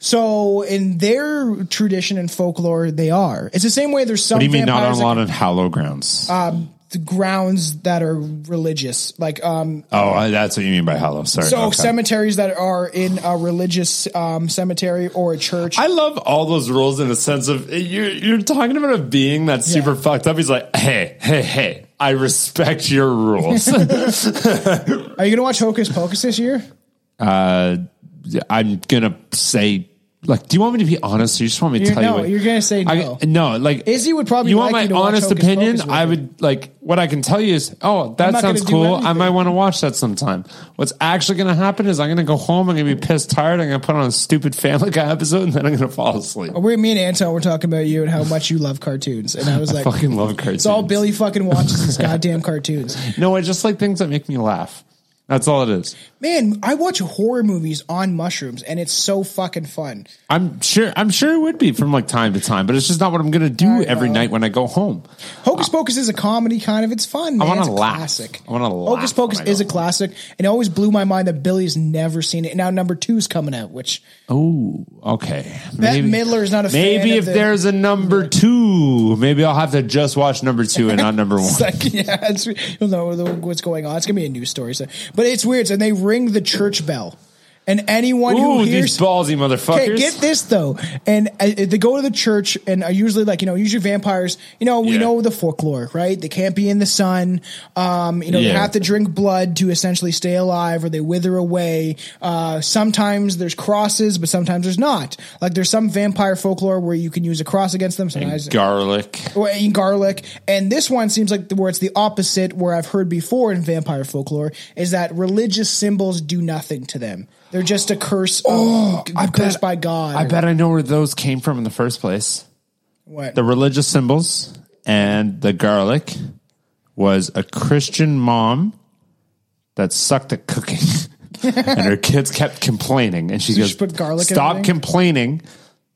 So in their tradition and folklore, they are. It's the same way there's some What do you mean not on a lot of hallow grounds? the grounds that are religious, like um, oh, that's what you mean by hallow. Sorry. so okay. cemeteries that are in a religious um, cemetery or a church. I love all those rules in the sense of you're, you're talking about a being that's super fucked up. He's like, hey, hey, hey, I respect your rules. Are you gonna watch Hocus Pocus this year? uh, I'm gonna say, like, do you want me to be honest? Or you just want me to You're- tell no, you? What, you're gonna say no. I, no, like Izzy would probably You want like my you to watch honest Hocus opinion? With I would like what I can tell you is, oh, that not gonna sounds do cool. I anything. might want to watch that sometime. What's actually gonna happen is I'm gonna go home. I'm gonna be pissed tired. I'm gonna put on a stupid Family Guy episode, and then I'm gonna fall asleep. We, me and Anton were talking about you and how much you love cartoons, and I was like, fucking love cartoons. It's all Billy fucking watches these goddamn cartoons. No, I just like things that make me laugh. That's all it is. Man, I watch horror movies on mushrooms, and it's so fucking fun. I'm sure. I'm sure it would be from like time to time, but it's just not what I'm going to do every night when I go home. Hocus Pocus is a comedy, kind of. It's fun. Man. wanna it's a laugh. classic. I wanna laugh Hocus Pocus is a classic, and it always blew my mind that Billy's never seen it. Now number two is coming out, which Oh, okay. Bette Midler is not a fan Maybe of if the- there's a number two, maybe I'll have to just watch number two and not number one. It's like, yeah, it's, you'll know what's going on. It's gonna be a news story. So, but it's weird. And they ring the church bell, and anyone who Ooh, hears these ballsy motherfuckers. Okay, get this though, and uh, they go to the church, and are usually like you know, usually vampires. You know, we Yeah. know the folklore, right? They can't be in the sun. Um, you know, they have to drink blood to essentially stay alive, or they wither away. Uh, sometimes there's crosses, but sometimes there's not. Like there's some vampire folklore where you can use a cross against them. Sometimes Garlic. or eating garlic. And this one seems like the, where it's the opposite, where I've heard before in vampire folklore, is that religious symbols do nothing to them. They're just a curse, um, oh, I cursed bet- by God. I bet I know where those came from in the first place. What? The religious symbols and the garlic was a Christian mom that sucked at cooking. and her kids kept complaining. And she So goes, she put garlic Stop everything?" complaining.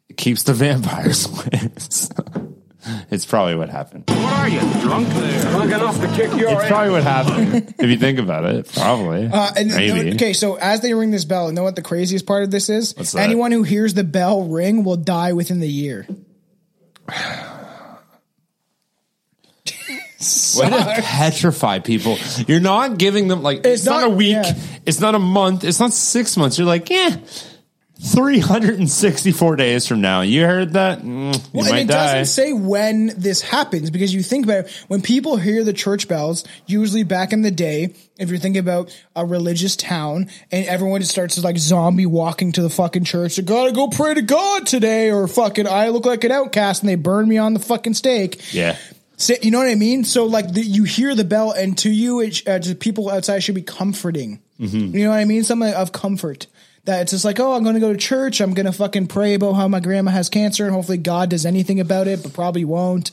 It keeps the vampires away. it's probably what happened. What are you, drunk? Drunk enough to kick your It's probably what happened. if you think about it, probably. Uh, and, Maybe. Okay, so as they ring this bell, you know what the craziest part of this is? What's that? Anyone who hears the bell ring will die within the year. Way to petrify people. You're not giving them like it's, It's not, not- a week, yeah. it's not a month, it's not six months. You're like, yeah, 364 days from now. You heard that? Mm, you Well, and it die. doesn't say when this happens because you think about it, when people hear the church bells, usually back in the day, if you're thinking about a religious town and everyone just starts to like zombie walking to the fucking church, they gotta go pray to God today, or fucking I look like an outcast and they burn me on the fucking stake. yeah. So, you know what I mean? So like the, you hear the bell, and to you, it, uh, to people outside, should be comforting. Mm-hmm. You know what I mean? Something of comfort. That it's just like, oh, I'm going to go to church. I'm going to fucking pray about how my grandma has cancer, and hopefully God does anything about it, but probably won't.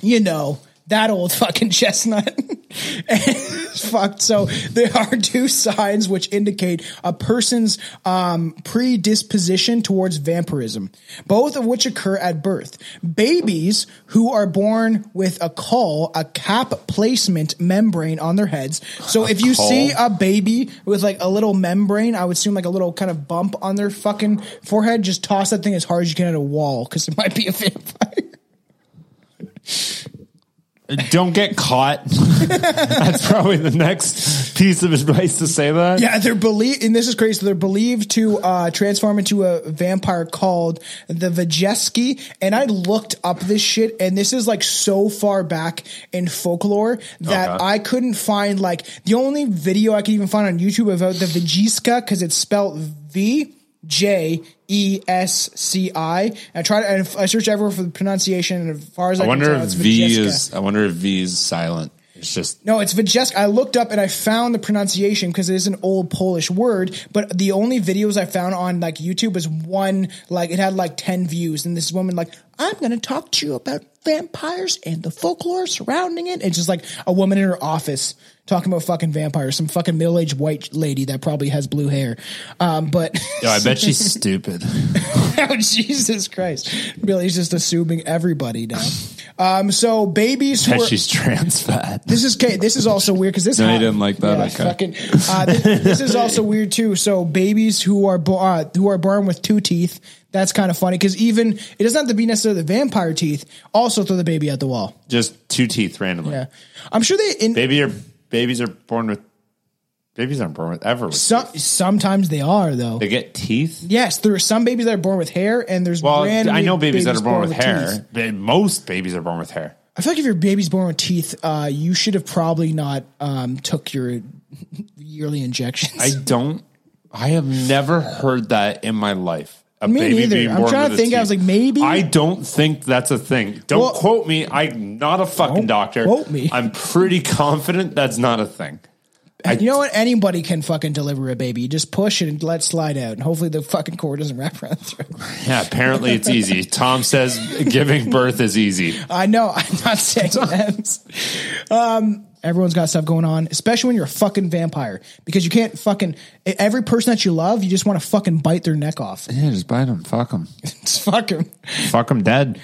You know that old fucking chestnut. Fucked. So there are two signs which indicate a person's um, predisposition towards vampirism, both of which occur at birth. Babies who are born with a caul, a cap placement membrane on their heads. So if you see a baby with like a little membrane, I would assume like a little kind of bump on their fucking forehead, just toss that thing as hard as you can at a wall because it might be a vampire. Don't get caught. That's probably the next piece of advice to say that. Yeah, they're believed, and this is crazy. They're believed to uh, transform into a vampire called the Vajeski. And I looked up this shit, and this is like so far back in folklore that Okay. I couldn't find like the only video I could even find on YouTube about the Vajiska because it's spelled V. J E S C I. I try to, I search everywhere for the pronunciation, and as far as I, I wonder can tell, if it's V is. I wonder if V is silent. It's just No, it's Vajeska. I looked up and I found the pronunciation because it is an old Polish word. But the only videos I found on like YouTube was one like it had like ten views, and this woman like I'm going to talk to you about vampires and the folklore surrounding it. It's just like a woman in her office talking about fucking vampires. Some fucking middle aged white lady that probably has blue hair. Um, but Yo, I bet she's stupid. oh, Jesus Christ, Billy's just assuming everybody now. Um, so babies who are, she's trans fat. this is okay. This is also weird because this. No, hap- didn't like that? Yeah, Okay. fucking. Uh, this, this is also weird too. So babies who are bo- uh, who are born with two teeth. That's kind of funny because even it doesn't have to be necessarily the vampire teeth. Also throw the baby at the wall. Just two teeth randomly. Yeah, I'm sure they. In, Baby are babies are born with babies aren't born with ever. With some, sometimes they are though. they get teeth. Yes, there are some babies that are born with hair, and there's Well, I know babies, that are born, with, hair. teeth. But most babies are born with hair. I feel like if your baby's born with teeth, uh, you should have probably not um, took your yearly injections. I don't. I have never heard that in my life. A Me baby neither. being I'm born trying to think. I was like, maybe? I don't think that's a thing. Don't Well- quote me. I'm not a fucking Don't doctor. quote me. I'm pretty confident that's not a thing. you know what? Anybody can fucking deliver a baby. You just push it and let it slide out, and hopefully the fucking cord doesn't wrap around the throat. Yeah, apparently it's easy. Tom says giving birth is easy. I know. I'm not saying that. Um, everyone's got stuff going on, especially when you're a fucking vampire, because you can't fucking every person that you love, you just want to fucking bite their neck off. Yeah, just bite them, Fuck him. Just them. Fuck them dead.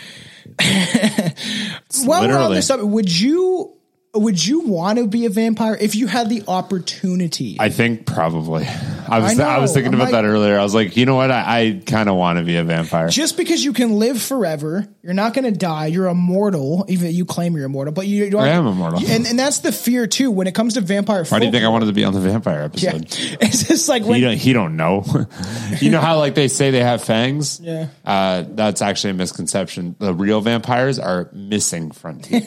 While we're on this subject, would you would you want to be a vampire if you had the opportunity? I think probably. I was I I, was thinking I'm about like- that earlier. I was like, you know what? I, I kind of want to be a vampire. just because you can live forever, you're not going to die. You're immortal, even though you claim you're immortal. But you don't. I am immortal. and and that's the fear too when it comes to vampire. Why do you think I wanted to be on the vampire Yeah, episode? it's just like when He don't, he don't know. you know how like they say they have fangs? Yeah. Uh, that's actually a misconception. The real vampires are missing front teeth.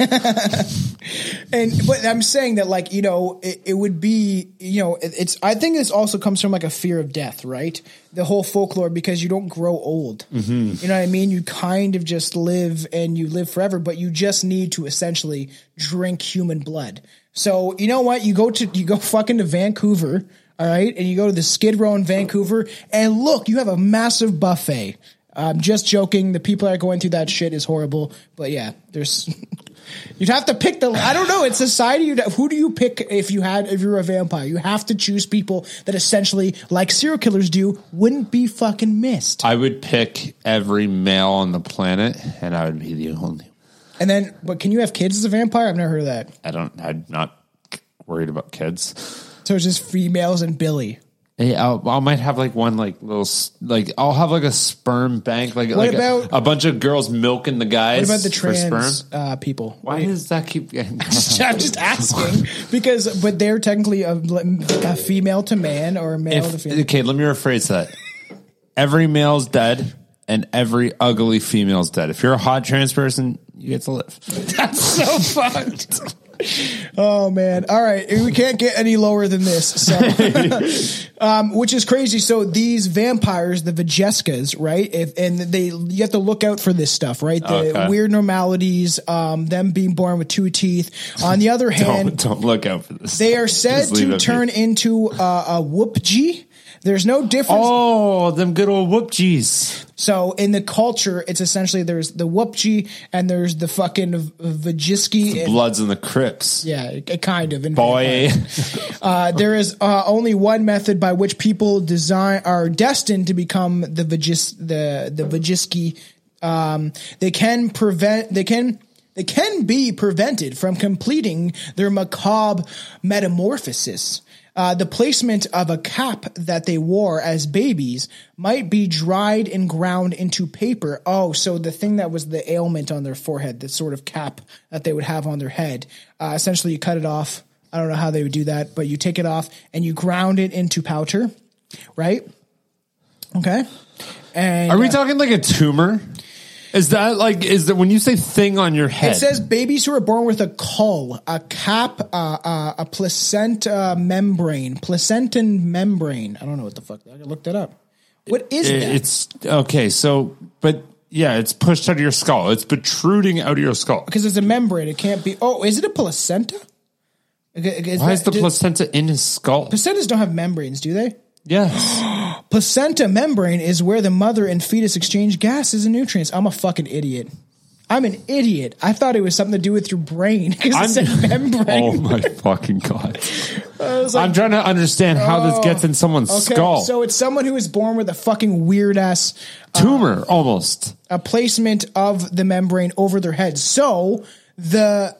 And but I'm saying that like you know it, it would be you know it, it's I think this also comes from like a fear of death, right? The whole folklore because you don't grow old. Mm-hmm. You know what I mean? You kind of just live and you live forever, but you just need to essentially drink human blood. So you know what? You go to you go fucking to Vancouver. All right, and you go to the Skid Row in Vancouver, and look, you have a massive buffet. I'm just joking. The people that are going through that shit is horrible, but yeah, there's You'd have to pick the. I don't know. It's society. You'd, who do you pick if you had if you're a vampire? You have to choose people that essentially, like serial killers do, wouldn't be fucking missed. I would pick every male on the planet, and I would be the only. And then, but can you have kids as a vampire? I've never heard of that. I don't. I'm not worried about kids. So it's just females and Billy. Yeah, I'll, I might have like one like little like I'll have like a sperm bank like What like a- about- a, bunch of girls milking the guys. What about the trans uh, people? Why does that keep getting? I'm just asking because, but they're technically a, a female to man or a male to female. okay, let me rephrase that. Every male's dead, and every ugly female's dead. If you're a hot trans person, you get to live. That's so fucked. Oh man! All right, we can't get any lower than this. So, um, which is crazy. So these vampires, the Vajeskas, right? If, and they, you have to look out for this stuff, right? The Okay. weird normalities, um, them being born with two teeth. On the other hand, Don't don't look out for this. they are said to be. turn into uh, a whoopji. There's no difference. Oh, them good old whoop G's. So in the culture, it's essentially there's the whoopji and there's the fucking Vajiski. and- Bloods and the Crips. Yeah, kind of. in Boy. uh, there is uh, only one method by which people design are destined to become the Vajis, the the Vajiski. Um, they can prevent. They can. They can be prevented from completing their macabre metamorphosis. Uh, the placement of a cap that they wore as babies might be dried and ground into paper. Oh, so the thing that was the ailment on their forehead, the sort of cap that they would have on their head, uh, essentially you cut it off. I don't know how they would do that, but you take it off and you ground it into powder, right? Okay. And Are we uh, talking like a tumor? Is that like is that when you say thing on your head? It says babies who are born with a caul, a cap, uh, uh, a placenta membrane, placentan membrane. I don't know what the fuck. I looked that up. What is It- that? it's okay. So, but yeah, it's pushed out of your skull. It's protruding out of your skull. Because it's a membrane. It can't be. Oh, is it a placenta? Okay, Why is the do- placenta in his skull? Placentas don't have membranes, do they? Yes. Placenta membrane is where the mother and fetus exchange gases and nutrients. I'm a fucking idiot. I'm an idiot. I thought it was something to do with your brain because it said membrane. oh my fucking god! Like, I'm trying to understand how this oh, gets in someone's oh, okay, skull. So it's someone who is born with a fucking weird ass uh, Tumor, almost. a placement of the membrane over their head. So the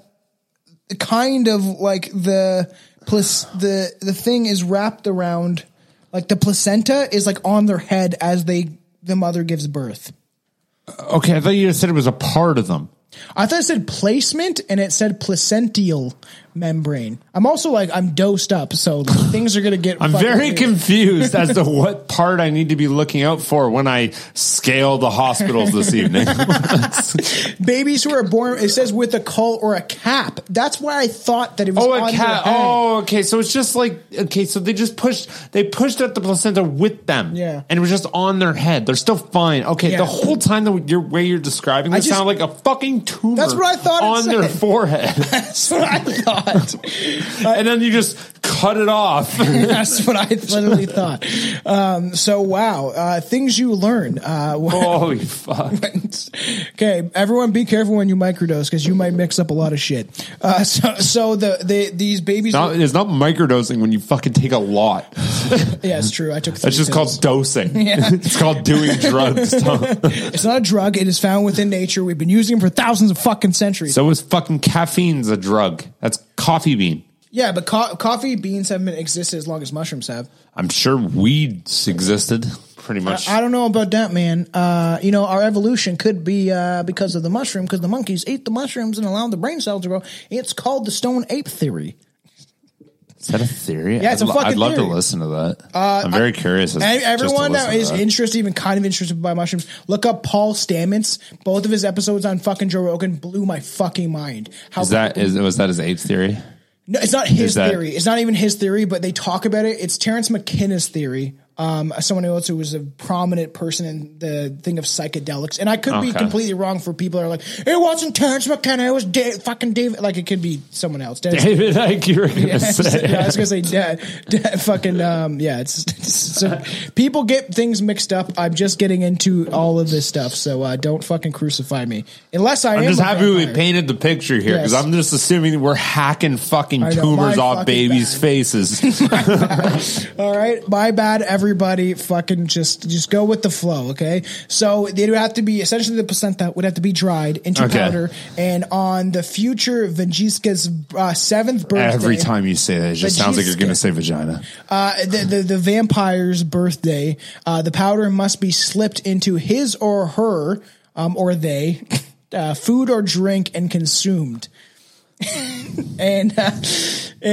kind of like the plus the the thing is wrapped around like the placenta is like on their head as they the mother gives birth. Okay, I thought you said it was a part of them. I thought it said placement and it said placental membrane. I'm also like I'm dosed up, so things are gonna get. I'm very weird. confused as to what part I need to be looking out for when I scale the hospitals this evening. Babies who are born, it says with a caul or a cap. That's why I thought that it was. Oh, a head. Oh, okay. So it's just like okay. So they just pushed. They pushed out the placenta with them. Yeah. and it was just on their head. They're still fine. Okay. Yeah. The whole time the your way you're describing I this just- sounded like a fucking tumor. That's what I thought on their forehead, That's what I thought. and then you just cut it off. That's what I literally thought. Um, so wow, uh, things you learn. Uh, Holy fuck! okay, everyone, be careful when you microdose because you might mix up a lot of shit. Uh, so, so the, the these babies. Not, it's not microdosing when you fucking take a lot. yeah, it's true. I took. three That's just pills. called dosing. Yeah. it's called doing drugs. It's not a drug. It is found within nature. We've been using them for thousands of fucking centuries. so is fucking caffeine's a drug. That's coffee bean. Yeah, but co- coffee beans haven't existed as long as mushrooms have. I'm sure weeds existed pretty much. I don't know about that, man. Uh, you know, our evolution could be uh, because of the mushroom, because the monkeys ate the mushrooms and allowed the brain cells to grow. It's called the stone ape theory. Is that a theory? Yeah, it's a I'd, lo- fucking I'd love theory. to listen to that. I'm very curious. As, everyone that is that. interested, even kind of interested by mushrooms, look up Paul Stamets. Both of his episodes on fucking Joe Rogan blew my fucking mind. How Is that is was that his ape theory? No, it's not his that- theory. It's not even his theory, but they talk about it. It's Terence McKenna's theory. Um, someone else who was a prominent person in the thing of psychedelics, and I could be completely wrong. For people that are like, it wasn't Terence McKenna, it was Dave, fucking David. Like it could be someone else. Dennis- David Icke, you were gonna yeah, say. I was gonna say, dad, dad, fucking, um, yeah. It's, it's so people get things mixed up. I'm just getting into all of this stuff, so uh, don't fucking crucify me unless I I'm am. just a happy we painted the picture here because Yes. I'm just assuming we're hacking fucking I know, tumors off fucking babies' bad. faces. All right, my bad, everyone. Everybody fucking just just go with the flow, okay? So they would have to be essentially the placenta would have to be dried into Okay. powder, and on the future Vanjiska's uh, seventh birthday, Every time you say that, it just sounds like you're going to say vagina. uh, the, the the vampire's birthday, uh, the powder must be slipped into his or her um, or they uh, food or drink and consumed. and uh,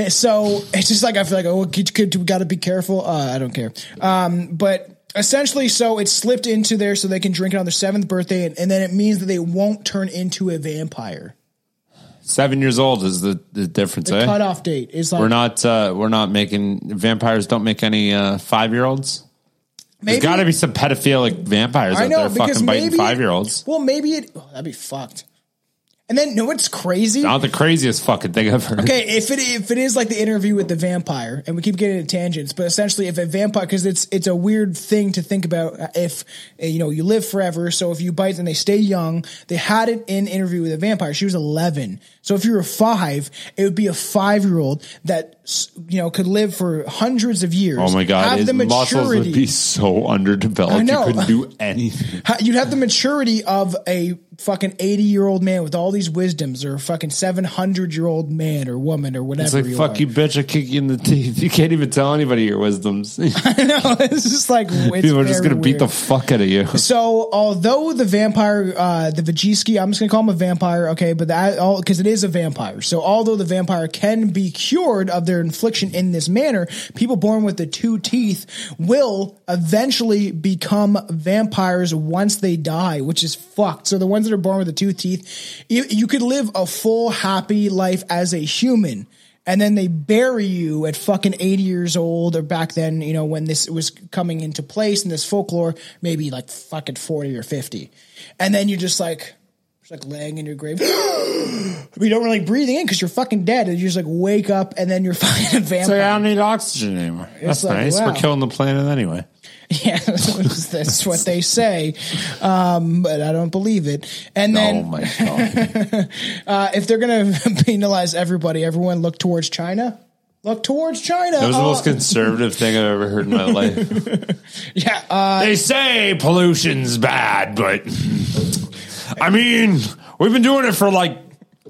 so it's just like I feel like oh kid, kid, we got to be careful. Uh, I don't care. Um, but essentially, so it's slipped into there so they can drink it on their seventh birthday, and, and then it means that they won't turn into a vampire. Seven years old is the, the difference, The eh? cutoff date is like We're not uh, we're not making vampires don't make any uh, five year olds. There's got to be some pedophilic vampires I out know there because fucking biting maybe five year olds. Well, maybe it. Oh, that'd be fucked. And then, know what's crazy? Not the craziest fucking thing I've heard. Okay, if it if it is like the interview with the vampire, and we keep getting into tangents, but essentially, if a vampire, because it's it's a weird thing to think about. uh, If uh, you know you live forever, so if you bite and they stay young, they had it in interview with a vampire. She was eleven, so if you were five, it would be a five year old that you know could live for hundreds of years. Oh my god, have his the muscles would be so underdeveloped. I You know. couldn't do anything. You'd have the maturity of a fucking 80 year old man with all these wisdoms or a fucking 700 year old man or woman or whatever. It's like you fuck are. you, bitch! I kick you in the teeth. You can't even tell anybody your wisdoms. People I know. It's just like, it's are just gonna beat the fuck out of you. So, although the vampire, uh, the Vajiski, I'm just gonna call him a vampire, okay, but that all because it is a vampire. So, although the vampire can be cured of their infliction in this manner, people born with the two teeth will eventually become vampires once they die, which is fucked. So, the ones that are born with the two teeth, you, you could live a full happy life as a human and then they bury you at fucking 80 years old or back then you know when this was coming into place in this folklore maybe like fucking 40 or 50 and then you're just like just like laying in your grave you don't really breathing in because you're fucking dead and you just like wake up and then you're fucking a It's like I don't need oxygen anymore. That's like, nice. wow. We're killing the planet anyway. yeah that's what they say um, but i don't believe it and then oh my god! uh, if they're gonna penalize everybody everyone look towards china look towards china That was the Oh, most conservative thing I've ever heard in my life. yeah uh, they say pollution's bad, but I mean, we've been doing it for like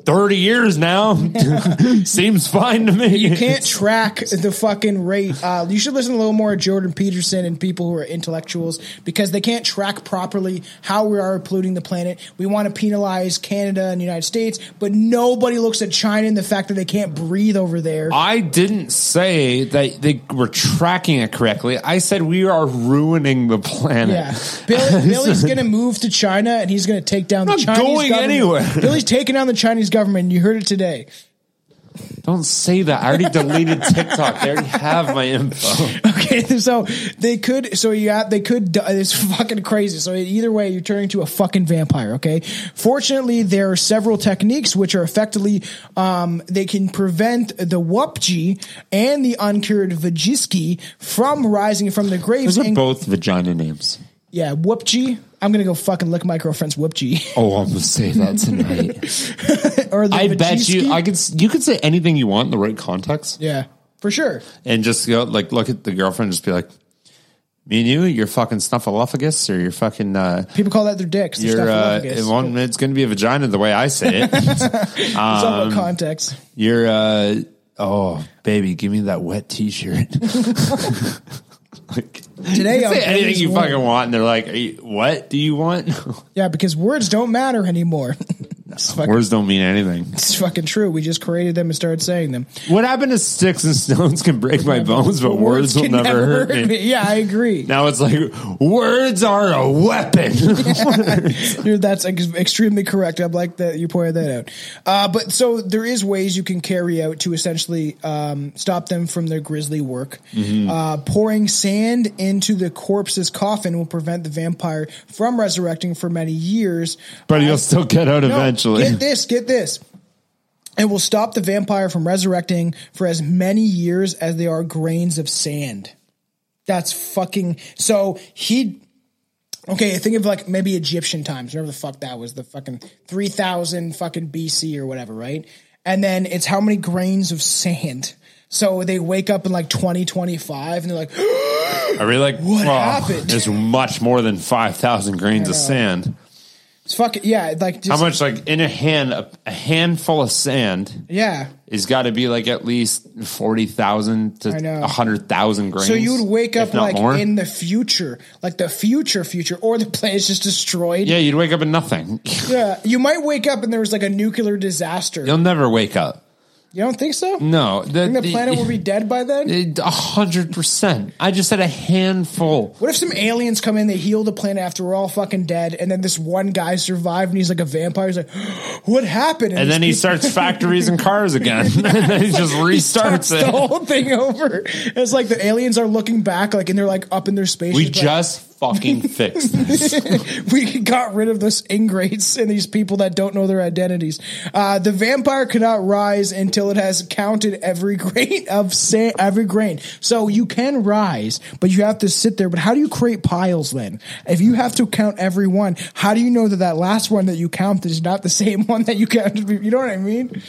30 years now. Seems fine to me. You can't track the fucking rate. Uh, you should listen a little more to Jordan Peterson and people who are intellectuals because they can't track properly how we are polluting the planet. We want to penalize Canada and the United States, but nobody looks at China and the fact that they can't breathe over there. I didn't say that they were tracking it correctly. I said we are ruining the planet. Yeah, Billy, Billy's going to move to China and he's going to take down the Not Chinese going government. anywhere. Billy's taking down the Chinese government. You heard it today. Don't say that. I already deleted TikTok. They already have my info. Okay, so they could, so you have, they could, it's fucking crazy. So either way, you're turning to a fucking vampire, okay? Fortunately, there are several techniques which are effectively, um, they can prevent the Wupji and the uncured Vajiski from rising from the graves. Those are and- both vagina names. yeah, Wupji. I'm gonna go fucking lick my girlfriend's Wupji. Oh, I'm gonna say that tonight. or the I bet you. I could. You could say anything you want in the right context, yeah, for sure. and just go like look at the girlfriend, and just be like, "Me and you, you're fucking snuffleupagus, or you're fucking." Uh, People call that their dicks. you're. Uh, it won't- it's going to be a vagina the way I say it. it's all um, about context. you're. Uh, oh, baby, give me that wet T-shirt. Like, Today you on say anything you Warning. fucking want, and they're like, Are you, "What do you want?" Yeah, because words don't matter anymore. fucking, Words don't mean anything. it's fucking true. We just created them and started saying them. What happened to sticks and stones can break my bones, but words will can never hurt me. Yeah, I agree. Now it's like words are a weapon. Dude, That's ex- extremely correct. I'm like that you pointed that out. Uh, but so there is ways you can carry out to essentially um, stop them from their grisly work. Mm-hmm. Uh, pouring sand into the corpse's coffin will prevent the vampire from resurrecting for many years. but he'll still get out No, eventually. Get this, get this. It will stop the vampire from resurrecting for as many years as they are grains of sand. That's fucking so he Okay, think of like maybe Egyptian times, whatever the fuck that was, the fucking 3000 fucking BC or whatever, right? And then it's how many grains of sand. So they wake up in like 2025 and they're like, I really like What well, happened? There's much more than five thousand grains of sand. It's fucking yeah, like just, How much? Like in a hand, a, a handful of sand Yeah. is got to be like at least forty thousand to hundred thousand grains. So you would wake up like more. in the future, like the future future, or the planet's just destroyed. yeah, you'd wake up in nothing. Yeah. You might wake up and there was like a nuclear disaster. You'll never wake up. You don't think so? No, the, Think the planet will be dead by then? A hundred percent. I just said a handful. What if some aliens come in, they heal the planet after we're all fucking dead, and then this one guy survived and he's like a vampire? He's like, what happened? And then he people- starts factories and cars again. and then he just restarts starts the whole thing over. It's like the aliens are looking back, like, and they're like up in their space. We just fucking fix this. we got rid of those ingrates and these people that don't know their identities. Uh, the vampire cannot rise until it has counted every grain of sa- every grain. So you can rise, but you have to sit there. But how do you create piles then? If you have to count every one, how do you know that that last one that you counted is not the same one that you counted? You know what I mean?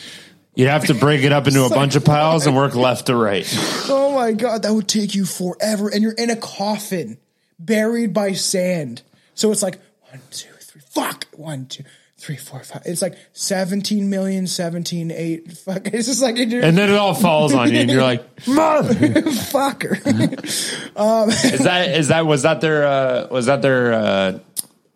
You have to break it up into a bunch of piles and work left to right. Oh my god, that would take you forever, and you're in a coffin, buried by sand. So it's like one, two, three, fuck, one, two, three, four, five. It's like 17 million, 17, 8, fuck. It's just like, you're, And then it all falls on you and you're like, mother. fucker. Is that, is that, was that their, uh, was that their, uh,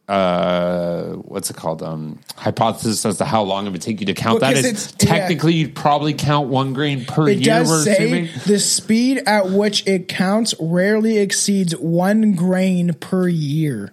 uh, what's it called? Um, hypothesis as to how long it would take you to count that is it's- yeah. technically you'd probably count one grain per It year. does say assuming. the speed at which it counts rarely exceeds one grain per year.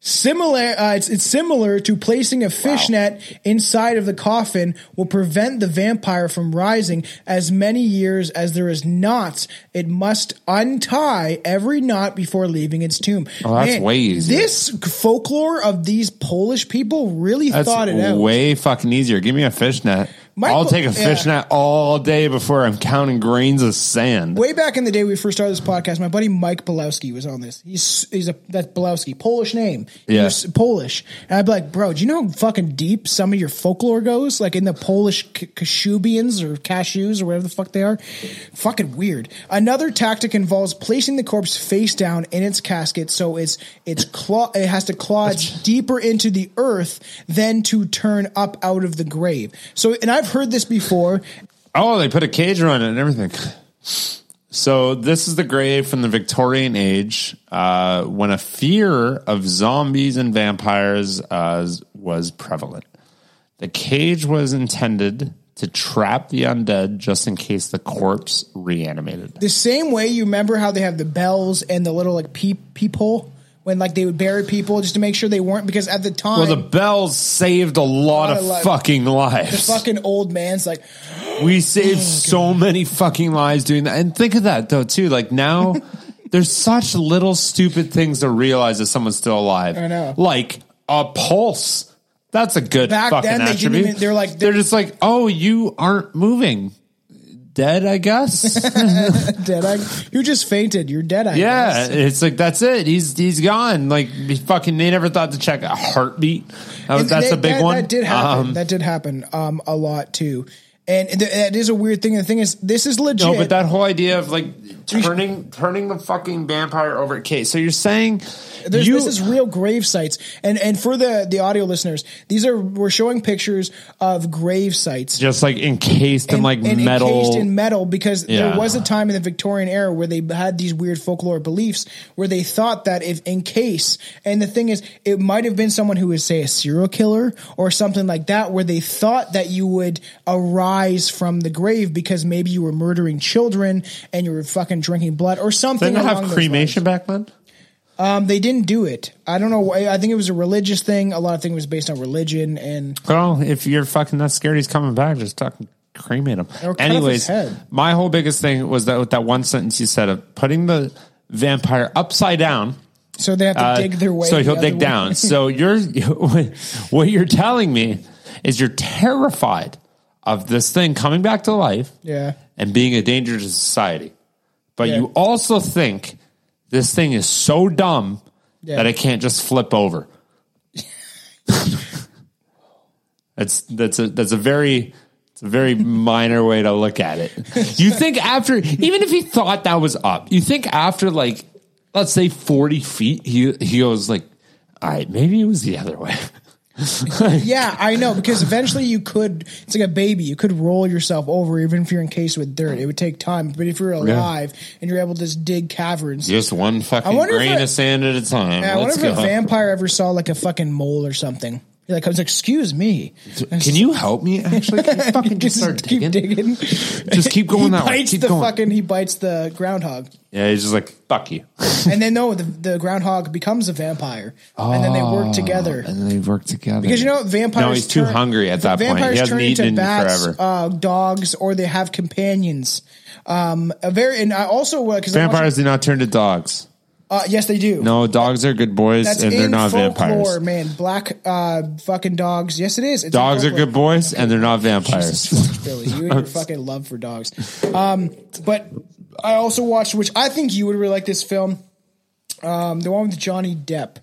Similar, uh, it's, it's similar to placing a fishnet inside of the coffin will prevent the vampire from rising as many years as there is knots. It must untie every knot before leaving its tomb. Oh, that's way easier. This folklore of these Polish people really That's thought it out. way fucking easier. Give me a fishnet. Michael- I'll take a yeah. fishnet all day before I'm counting grains of sand. Way back in the day, we first started this podcast. My buddy Mike Belowski was on this. He's he's a that's Belowski, Polish name. Yeah. Polish, and I'd be like, bro, do you know how fucking deep some of your folklore goes? Like in the Polish K- Kashubians or cashews or whatever the fuck they are. Fucking weird. Another tactic involves placing the corpse face down in its casket, so it's it's claw. It has to claw deeper into the earth than to turn up out of the grave. So, and I've heard this before. Oh, they put a cage around it and everything. So this is the grave from the Victorian age, uh, when a fear of zombies and vampires uh, was prevalent. The cage was intended to trap the undead just in case the corpse reanimated. the same way you remember how they have the bells and the little like peep peephole when like they would bury people just to make sure they weren't because at the time Well, the bells saved a lot, Lot of of fucking the lives. fucking old man's like We saved oh, so many fucking lives doing that. And think of that though too. Like now there's such little stupid things to realize that someone's still alive. I know. Like a pulse. That's a good Back fucking then, they attribute. even- they're like- they're just like, oh, you aren't moving. Dead, I guess. dead eye you just fainted you're dead eye yeah, it's like that's it. He's he's gone. Like he fucking. They never thought to check a heartbeat. That And that's that- a big that, one. that did happen Um, that did happen um a lot too and th- that is a weird thing the thing is this is legit No, but that whole idea of like turning turning the fucking vampire over. Okay, so you're saying There's, you this is real grave sites, and and for the the audio listeners, these are we're showing pictures of grave sites. just like encased in like and metal. encased in metal because Yeah. there was a time in the Victorian era where they had these weird folklore beliefs where they thought that if in case and the thing is it might have been someone who was say a serial killer or something like that where they thought that you would arise from the grave because maybe you were murdering children and you were fucking drinking blood or something. They Didn't have cremation back then? Um, they didn't do it. I don't know. why- I think it was a religious thing. A lot of things was based on religion and Well, if you're fucking that scared, he's coming back. Just fucking cremate him. Or cut off his Anyways, my whole biggest thing was that with that one sentence you said of putting the vampire upside down. so they have to uh, dig their way. so he'll dig down. so you're what you're telling me is you're terrified of this thing coming back to life. Yeah. and being a danger to society. But Yeah. you also think this thing is so dumb Yeah. that it can't just flip over. that's that's a that's a very It's a very minor way to look at it. You think after, even if he thought that was up, you think after like, let's say 40 feet, he, he goes like, all right, maybe it was the other way. Yeah, I know because eventually you could. It's like a baby. You could roll yourself over even if you're encased with dirt. It would take time, but if you're alive and you're able to just dig caverns, Just one fucking grain I- of sand at a time. Yeah, I wonder Let's if go. a vampire ever saw like a fucking mole or something. He like comes, excuse me. Can you help me? Actually, can you fucking just start keep digging? digging? Just keep going he that way. bites Keep the going. fucking. He bites the groundhog, Yeah, he's just like fuck you, and then no, the, the groundhog becomes a vampire, and then they work together. and they work together Because you know vampires. No, he's too turn- hungry at that point. Vampires He hasn't turn into eaten in bats, forever. Uh, dogs, or they have companions. Um, a very and I also because Vampires do not turn to dogs. Uh, yes, they do. No, dogs are good boys, That's and they're in not folklore, vampires. man. Black uh, fucking dogs. Yes, it is. It's Dogs are good boys, and they're not vampires. Jesus fuck, Billy, you and your fucking love for dogs. Um, but I also watched, which I think you would really like this film, um, the one with Johnny Depp.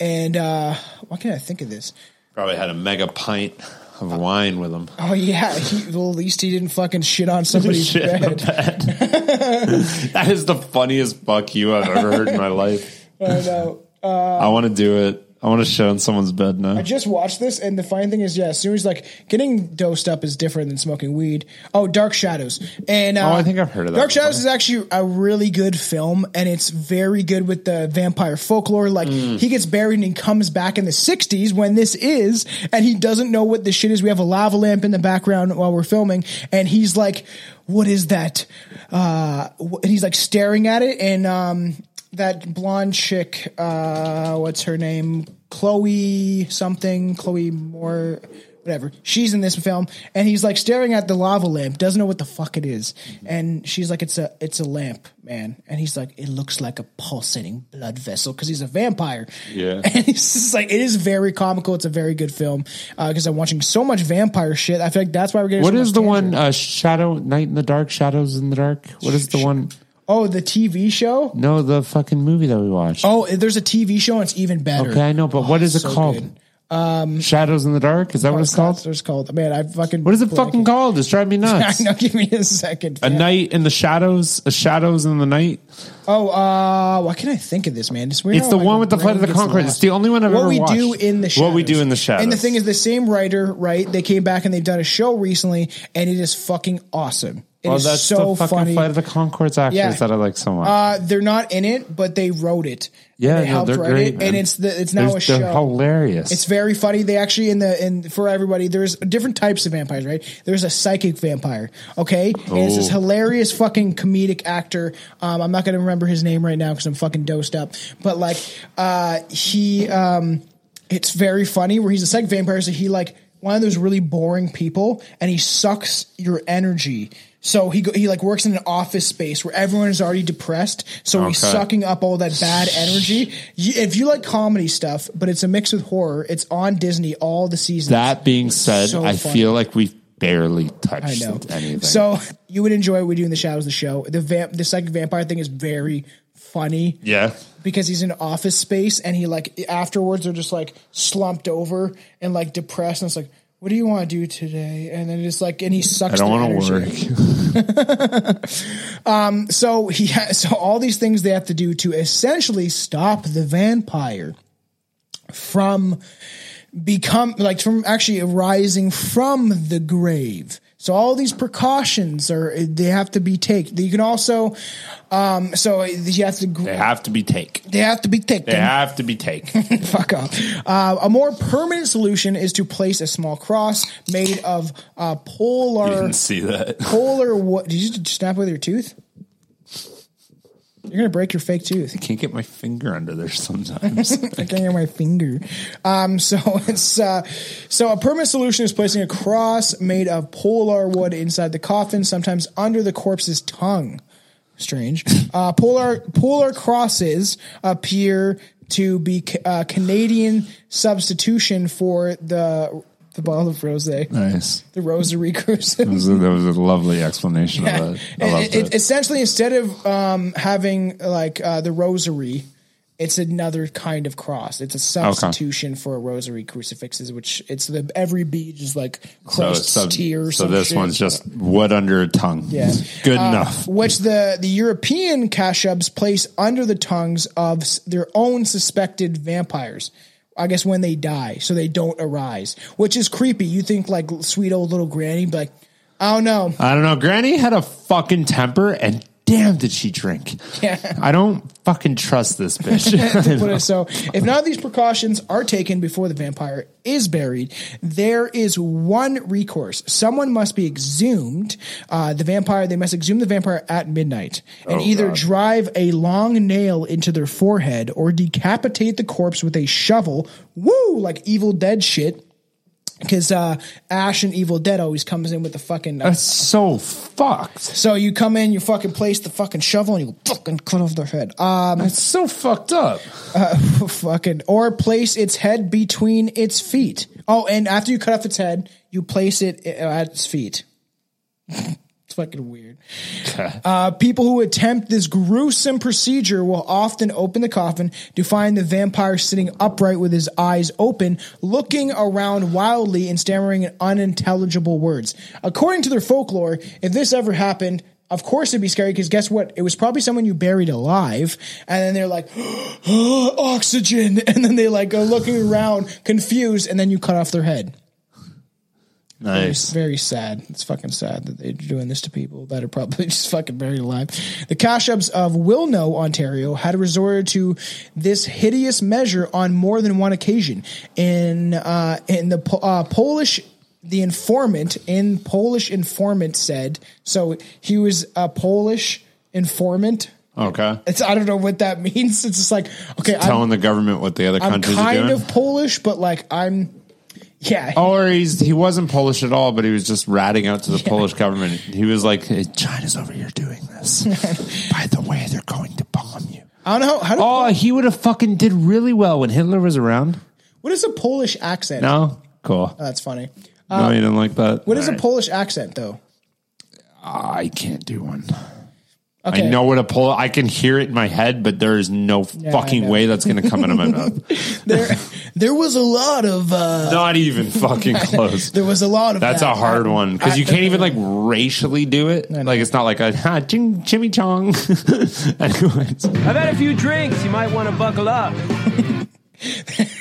And uh, what can't I think of this? Probably had a mega pint of wine with him. Oh yeah, he, well at least he didn't fucking shit on somebody's Shit the bed. That is the funniest fuck you I've ever heard in my life. I know. Uh, I want to do it. I want to shit on someone's bed now. I just watched this, and the funny thing is, yeah, as soon as like getting dosed up is different than smoking weed. Oh, Dark Shadows, and uh, Oh, I think I've heard of that Dark before. Shadows is actually a really good film, and it's very good with the vampire folklore. Like Mm. he gets buried and he comes back in the '60s when this is, and he doesn't know what the shit is. We have a lava lamp in the background while we're filming, and he's like, "What is that?" Uh, and he's like staring at it, and um, that blonde chick, uh, what's her name? Chloe something, Chloe Moore, whatever. She's in this film, and he's like staring at the lava lamp, doesn't know what the fuck it is, and she's like, "It's a, it's a lamp, man," and he's like, "It looks like a pulsating blood vessel because he's a vampire." Yeah. and it's just like it is very comical. It's a very good film because I'm watching so much vampire shit. I feel like that's why we're getting. What so is the tangent. one? Uh, Shadow Night in the Dark, Shadows in the Dark. What is the one? Oh, the TV show. No, the fucking movie that we watched. Oh, there's a TV show and it's even better. okay, I know, but what is it so called? good. Um, Shadows in the Dark. Is that what it's called? What it's called. Man, I fucking. What is it fucking called? It's driving me I nuts. know. Give me a second. A night in the shadows. A shadows in the night. Oh, uh, what can I think of this man? It's, weird It's how the my one with the brain Flight of the gets Conchords. lost. It's the only one I've what ever we do in the shadows. What we do in the shadows. And the thing is, the same writer, right? They came back and they've done a show recently, and it is fucking awesome. It well, that's so the fucking funny. Flight of the Conchords actors Yeah. that I like so much. uh, they're not in it, but they wrote it. Yeah, they no, helped they're write great, it, man. and it's the it's now They're- a show. they're hilarious. It's very funny. They actually in the in for everybody. There's different types of vampires, right? There's a psychic vampire, okay, and it's this Oh. hilarious fucking comedic actor. Um, I'm not going to remember his name right now because I'm fucking dosed up. But like, uh, he, um, it's very funny where he's a psychic vampire. So he like one of those really boring people, and he sucks your energy. So he go, he like works in an office space where everyone is already depressed. So he's Okay. sucking up all that bad energy. You, if you like comedy stuff, but it's a mix with horror, it's on Disney all the seasons. that being said, So I funny. feel like we've barely touched I know. anything. So you would enjoy what we do in the shadows of the show. The vamp, the psychic vampire thing is very funny yeah, because he's in office space and he like afterwards are just like slumped over and like depressed and it's like. What do you want to do today? And then it's like, and he sucks. I don't want to work. Um, so he has, so all these things they have to do to essentially stop the vampire from become like from actually arising from the grave. So all these precautions are they have to be taken. You can also um so you have to they have to be take. they have to be taken. They have to be take. Fuck off. Uh, a more permanent solution is to place a small cross made of uh, you polar didn't see that. polar. What did you just snap with your tooth? You're gonna break your fake tooth. I can't get my finger under there sometimes. I can't get my finger. Um, so it's uh, so a permanent solution is placing a cross made of polar wood inside the coffin, sometimes under the corpse's tongue. Strange. Uh, polar polar crosses appear to be uh, Canadian substitution for the the bottle of rosé, nice. the rosary crucifix. That was, a, that was a lovely explanation of it. I loved it- it. it- essentially, instead of um, having like uh, the rosary, it's another kind of cross. It's a substitution for a rosary crucifixes, which it's the every bead is like Christ's so, so this shit. one's just wood under a tongue. Yeah. Good Uh, enough. Which the the European Kashubs place under the tongues of their own suspected vampires. I guess when they die, so they don't arise, which is creepy. You think like sweet old little granny, but like, I don't know. I don't know. Granny had a fucking temper and damn did she drink. Yeah. I don't fucking trust this bitch. Put it so if none of these precautions are taken before the vampire is buried, there is one recourse. Someone must be exhumed. Uh, the vampire, they must exhume the vampire at midnight and Oh, either God. drive a long nail into their forehead or decapitate the corpse with a shovel. Woo! Like Evil Dead shit. Because uh, Ash and Evil Dead always comes in with the fucking. That's so fucked. so you come in, you fucking place the fucking shovel, and you fucking cut off their head. Um, That's so fucked up. fucking or place its head between its feet. Oh, and after you cut off its head, you place it uh, at its feet. fucking weird. Uh, people who attempt this gruesome procedure will often open the coffin to find the vampire sitting upright with his eyes open, looking around wildly and stammering in unintelligible words. According to their folklore, if this ever happened, of course it'd be scary because guess what? It was probably someone you buried alive, and then they're like, oxygen, and then they like go looking around confused, and then you cut off their head. Nice. It's very sad. It's fucking sad that they're doing this to people that are probably just fucking buried alive. The Kashubs of Wilno, Ontario, had resorted to this hideous measure on more than one occasion. In uh, in the Po- uh, Polish, the informant in Polish informant said so. He was a Polish informant. Okay. It's I don't know what that means. It's just like okay, I'm, Telling the government what the other I'm countries are kind of Polish, but like I'm. Yeah, Or he's he wasn't Polish at all, but he was just ratting out to the Polish government. He was like, hey, "China's over here doing this. By the way, they're going to bomb you." I don't know how. do, Oh, he would have fucking did really well when Hitler was around. What is a Polish accent? No, cool. Oh, that's funny. no, uh, you didn't like that. What is All a right. Polish accent though? I can't do one. Okay. I know what a pull. I can hear it in my head, but there is no I fucking way that's going to come out of my mouth. There, there was a lot of. Uh, Not even fucking close. there was a lot of. That's that. a hard I- one because you can't even like racially do it. Like it's not like a ha, ching, chimichong. Anyways, I've had a few drinks. You might want to buckle up.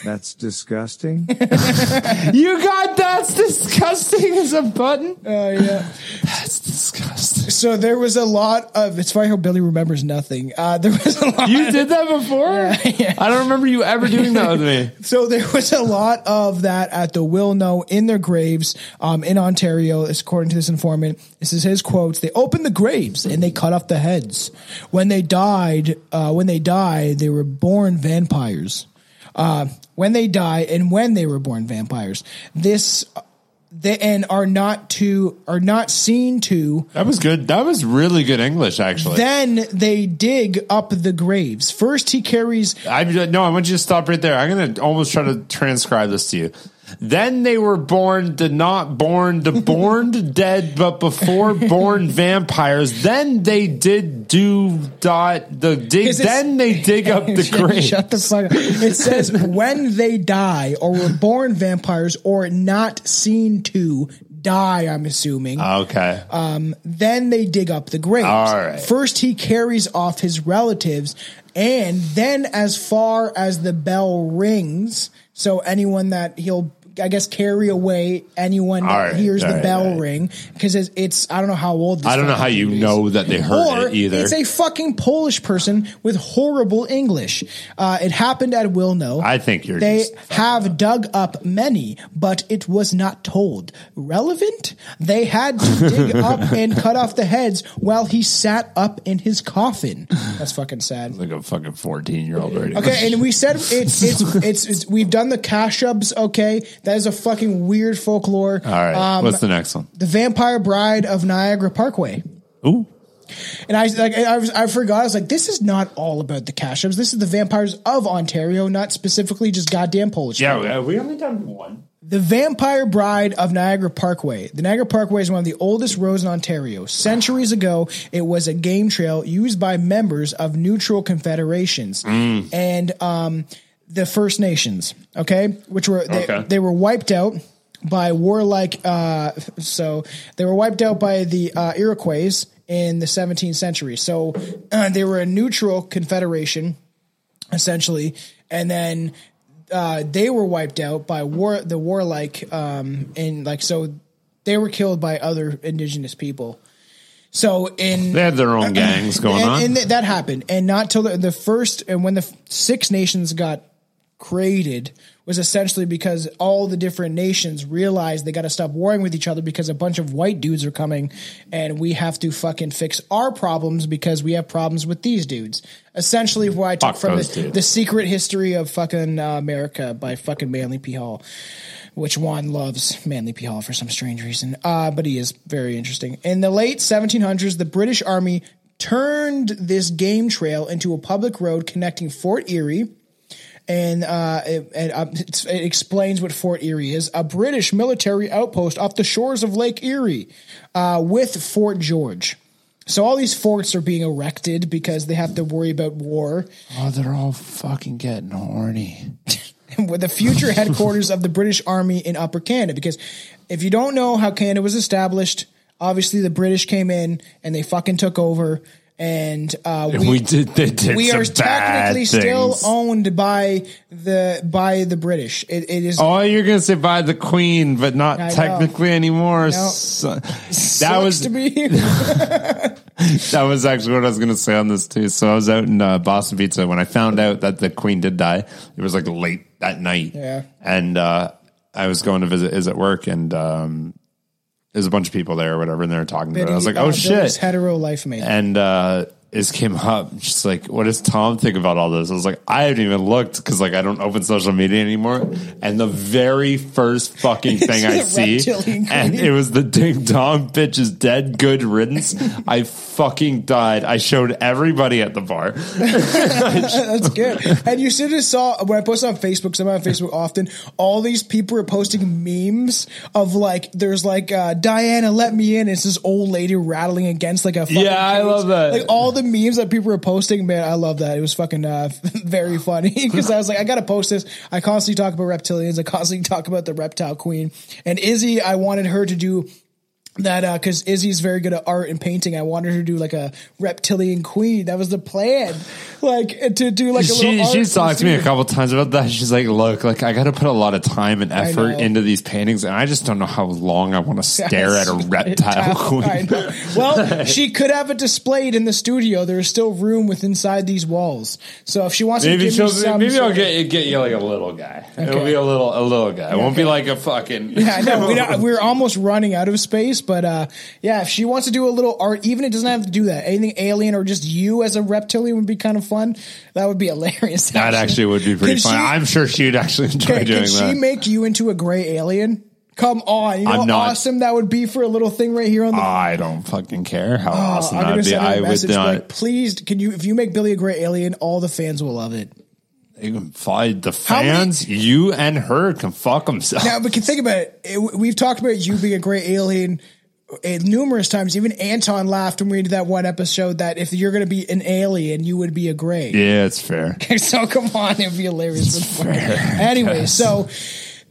That's disgusting. you got that's disgusting as a button. Oh yeah. That's disgusting. So there was a lot of. It's funny how Billy remembers nothing. Uh, there was a lot. You did that before? I don't remember you ever doing that with me. So there was a lot of that at the Wilno in their graves um, in Ontario. It's according to this informant. This is his quotes. They opened the graves and they cut off the heads. When they died, uh, when they died, they were born vampires. Uh, when they die and when they were born vampires. This they and are not to are not seen to That was good. That was really good English, actually. then they dig up the graves. First, he carries. I no, I want you to stop right there. I'm going to almost try to transcribe this to you. Then they were born the not born the born dead, but before born vampires. Then they did do dot the dig. Then they dig up the grave. Shut the fuck up. It says when they die or were born vampires or not seen to die, I'm assuming. Okay. Um, then they dig up the graves. All right. First, he carries off his relatives, and then, as far as the bell rings, so anyone that he'll, I guess, carry away anyone that right, hears the right, bell right. ring because it's, it's I don't know how old. This I don't know how you is. know that they heard or it either. It's a fucking Polish person with horrible English. Uh, it happened at Wilno. I think you're They have dug up many, but it was not told. Relevant? They had to dig up and cut off the heads while he sat up in his coffin. That's fucking sad. like a fucking 14 year old Okay, and we said it's it's it's, it's we've done the Kashubs. Okay, that is a fucking weird folklore. All right. Um, What's the next one? the Vampire Bride of Niagara Parkway. Ooh. And I like I was I forgot. I was like, this is not all about the Kashubs. This is the vampires of Ontario, not specifically just goddamn Polish. Yeah, people. we only done one? The Vampire Bride of Niagara Parkway. The Niagara Parkway is one of the oldest roads in Ontario. Centuries ago, it was a game trail used by members of neutral confederations and um, the First Nations. Okay, which were they, Okay. they were wiped out by warlike. Uh, so they were wiped out by the uh, Iroquois in the 17th century. So uh, they were a neutral confederation essentially, and then uh, they were wiped out by war the warlike um, and like so they were killed by other indigenous people. So in They had their own gangs going and, on. and th- that happened, and not till the, the first and when the f- Six Nations got created was essentially because all the different nations realized they got to stop warring with each other because a bunch of white dudes are coming, and we have to fucking fix our problems because we have problems with these dudes. Essentially, what I took Fuck from the, the Secret History of fucking uh, America by fucking Manly P. Hall, which Juan loves Manly P. Hall for some strange reason. Uh, but he is very interesting. In the late 1700s, the British Army turned this game trail into a public road connecting Fort Erie. And uh, it, it, uh, it explains what Fort Erie is a British military outpost off the shores of Lake Erie uh, with Fort George. So all these forts are being erected because they have to worry about war. oh, they're all fucking getting horny. with the future headquarters of the British Army in Upper Canada. Because if you don't know how Canada was established, obviously the British came in and they fucking took over. And uh, we, We did- did we are technically still owned by the by the British. It, it is Oh, you're gonna say by the Queen, but not I know. technically anymore. No. So- that was to be. that was actually what I was going to say on this too. So I was out in uh, Boston Pizza when I found out that the Queen did die. It was like late that night, Yeah. and uh, I was going to visit is at work, and um, there's a bunch of people there or whatever, and they're talking about it. I was like, oh shit, hetero life mate. and uh is came up she's like what does tom think about all this? I was like i haven't even looked because like i don't open social media anymore. And the very first fucking thing i see and it was the ding dong bitch is dead good riddance. I fucking died. I showed everybody at the bar. That's good. And you should have saw when I posted on Facebook, because I'm on Facebook often, all these people are posting memes of like, there's like, uh, Diana, let me in. It's this old lady rattling against like a fucking Yeah, I love that. Like all the memes that people are posting, man, I love that. It was fucking, uh, very funny because I was like, I gotta post this. I constantly talk about reptilians. I constantly talk about the reptile queen and Izzy. I wanted her to do that uh because Izzy's very good at art and painting. I wanted her to do like a reptilian queen. That was the plan, like to do like a she art talked to me a couple times about that. She's like, "Look, like I got to put a lot of time and effort into these paintings, and I just don't know how long I want to stare at a reptile queen." Well, she could have it displayed in the studio. There is still room with inside these walls. So if she wants Maybe to give she'll, me some, maybe I'll get get you like a little guy. It'll be a little a little guy. It won't be like a fucking. Yeah, know. We we're almost running out of space, but uh, yeah, if she wants to do a little art, even it doesn't have to do that. Anything alien or just you as a reptilian would be kind of fun. That would be hilarious. That actually would be pretty Could fun. she- I'm sure she'd actually enjoy Okay, doing can she make you into a gray alien? Come on, you know I'm how not- awesome that would be for a little thing right here on the. I don't fucking care how Oh, awesome that'd be. send her would not. like, please, can you? If you make Billy a gray alien, all the fans will love it. You can find the How many- fans. you and her can fuck themselves. Now, but can think about it. it. We've talked about you being a gray alien Eh, numerous times. Even Anton laughed when we did that one episode that if you're going to be an alien, you would be a gray. yeah, it's fair. so come on, it'd be hilarious. Anyway, Anyway, so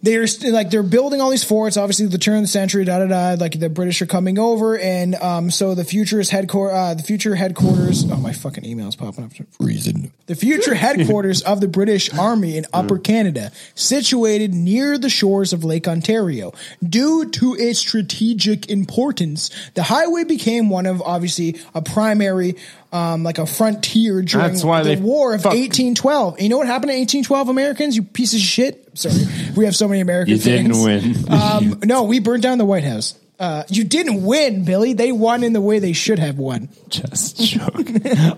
they're st- like they're building all these forts. Obviously, the turn of the century, da da da. Like the British are coming over, and um, so the future is headquarters. Uh, the future headquarters. Oh, my fucking email's popping up reason. The future headquarters of the British Army in Upper Canada, situated near the shores of Lake Ontario. Due to its strategic importance, the highway became one of obviously a primary. Um, like a frontier during That's why the they War of fuck- 1812. And you know what happened in 1812, Americans? You piece of shit. Sorry, we have so many American. You didn't fans. win. Um, no, we burned down the White House. Uh, you didn't win, Billy. They won in the way they should have won. Just joke.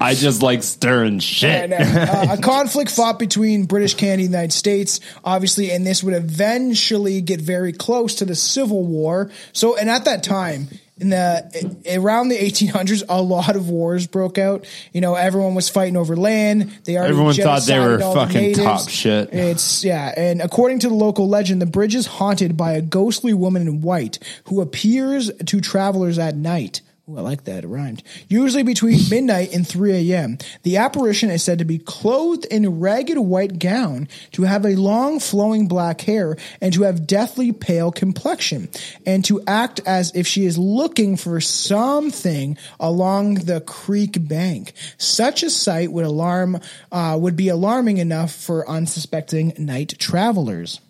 I just like stirring I shit. know. Uh, a conflict fought between British Canada and the United States, obviously, and this would eventually get very close to the Civil War. So, and at that time, in the around the 1800s, a lot of wars broke out. You know, everyone was fighting over land. They already Everyone thought they were all the top shit. It's yeah, and according to the local legend, the bridge is haunted by a ghostly woman in white who appears to travelers at night. Ooh, I like that. It rhymed. Usually between midnight and 3 a.m. The apparition is said to be clothed in a ragged white gown, to have a long flowing black hair, and to have deathly pale complexion, and to act as if she is looking for something along the creek bank. Such a sight would alarm, uh, would be alarming enough for unsuspecting night travelers.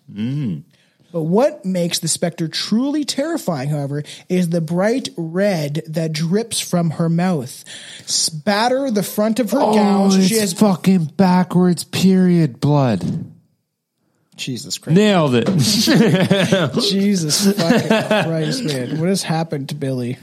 But what makes the specter truly terrifying, however, is the bright red that drips from her mouth. Spatter the front of her oh, gown. so she has fucking backwards period blood. Jesus Christ. Nailed it. Jesus fucking Christ, man. What has happened to Billy?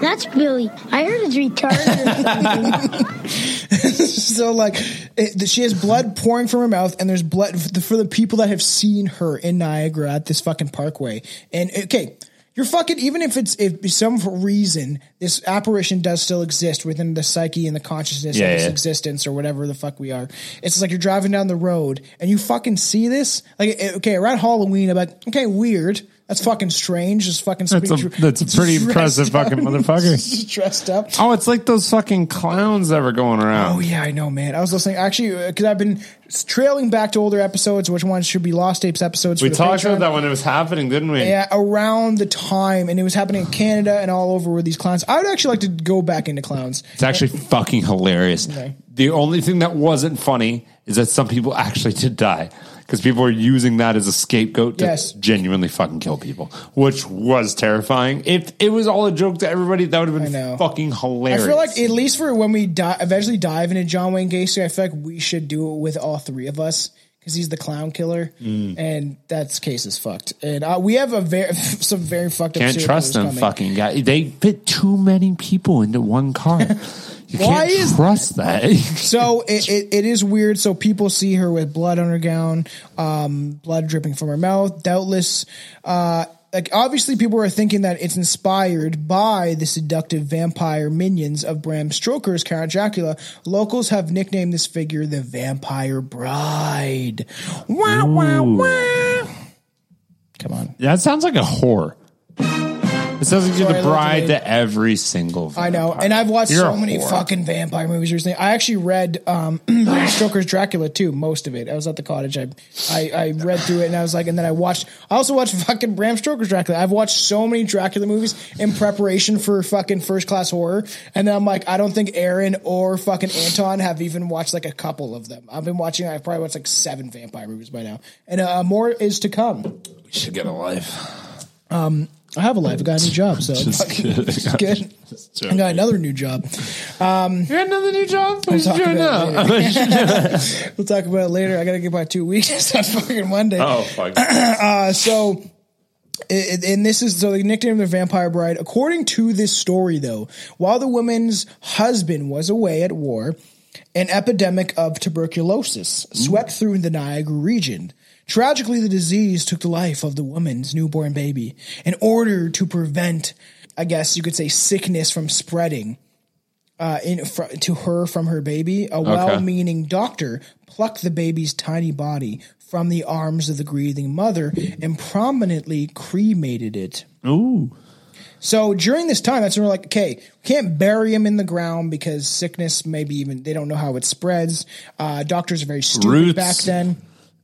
That's Billy. I heard it's retarded so like it, she has blood pouring from her mouth and there's blood for the people that have seen her in Niagara at this fucking parkway and okay you're fucking even if it's if some reason this apparition does still exist within the psyche and the consciousness Yeah, of this yeah. existence or whatever the fuck we are it's like you're driving down the road and you fucking see this like eh, okay around Halloween I'm like okay weird that's fucking strange just fucking That's a, that's a pretty impressive up. fucking motherfucker. Dressed up Oh, it's like those fucking clowns that were going around. Oh yeah, I know, man. I was listening actually uh, because I've been trailing back to older episodes, which ones should be Lost Tapes episodes. we talked Patreon. about that when it was happening, didn't we? Yeah, around the time, and it was happening in Canada and all over with these clowns. I would actually like to go back into clowns. It's actually fucking hilarious. Okay. The only thing that wasn't funny is that some people actually did die because people are using that as a scapegoat to Yes. genuinely fucking kill people, which was terrifying. If it was all a joke to everybody, that would have been fucking hilarious. I feel like at least for when we di- eventually dive into John Wayne Gacy, I feel like we should do it with all three of us because he's the clown killer, Mm. and that case is fucked. And uh, we have a very some very fucked up. can't serial trust them coming. fucking guy. They fit too many people into one car. You Why can't is- trust that. So it, it, it is weird. So people see her with blood on her gown, um, blood dripping from her mouth. Doubtless, uh, like obviously people are thinking that it's inspired by the seductive vampire minions of Bram Stoker's Count Dracula. Locals have nicknamed this figure the Vampire Bride. Wow, wow, wow! Come on. that sounds like a whore. It sounds like Sorry, you're the bride at to every single. I know, vampire. and I've watched You're so a many whore. fucking vampire movies recently. I actually read um, Bram Stoker's Dracula too, most of it. I was at the cottage. I, I I read through it, and I was like, and then I watched. I also watched fucking Bram Stoker's Dracula. I've watched so many Dracula movies in preparation for fucking first class horror, and then I'm like, I don't think Aaron or fucking Anton have even watched like a couple of them. I've been watching. I've probably watched like seven vampire movies by now, and uh, more is to come. We should get a life. I have a life. I got a new job, so Just kidding. it's good. I got another new job. You got another new job? What talk you doing about now? it We'll talk about it later. I got to get my two weeks on fucking Monday. oh fuck! Uh, so, it, and this is so the nickname of the Vampire Bride. According to this story, though, while the woman's husband was away at war, an epidemic of tuberculosis swept through the Niagara region. Tragically, the disease took the life of the woman's newborn baby. In order to prevent, I guess you could say, sickness from spreading uh, in, fr- to her from her baby, a well-meaning doctor plucked the baby's tiny body from the arms of the grieving mother and prominently cremated it. Ooh, So during this time, that's when we're like, okay, we can't bury him in the ground because sickness, maybe even they don't know how it spreads. Uh, doctors are very stupid Roots. back then.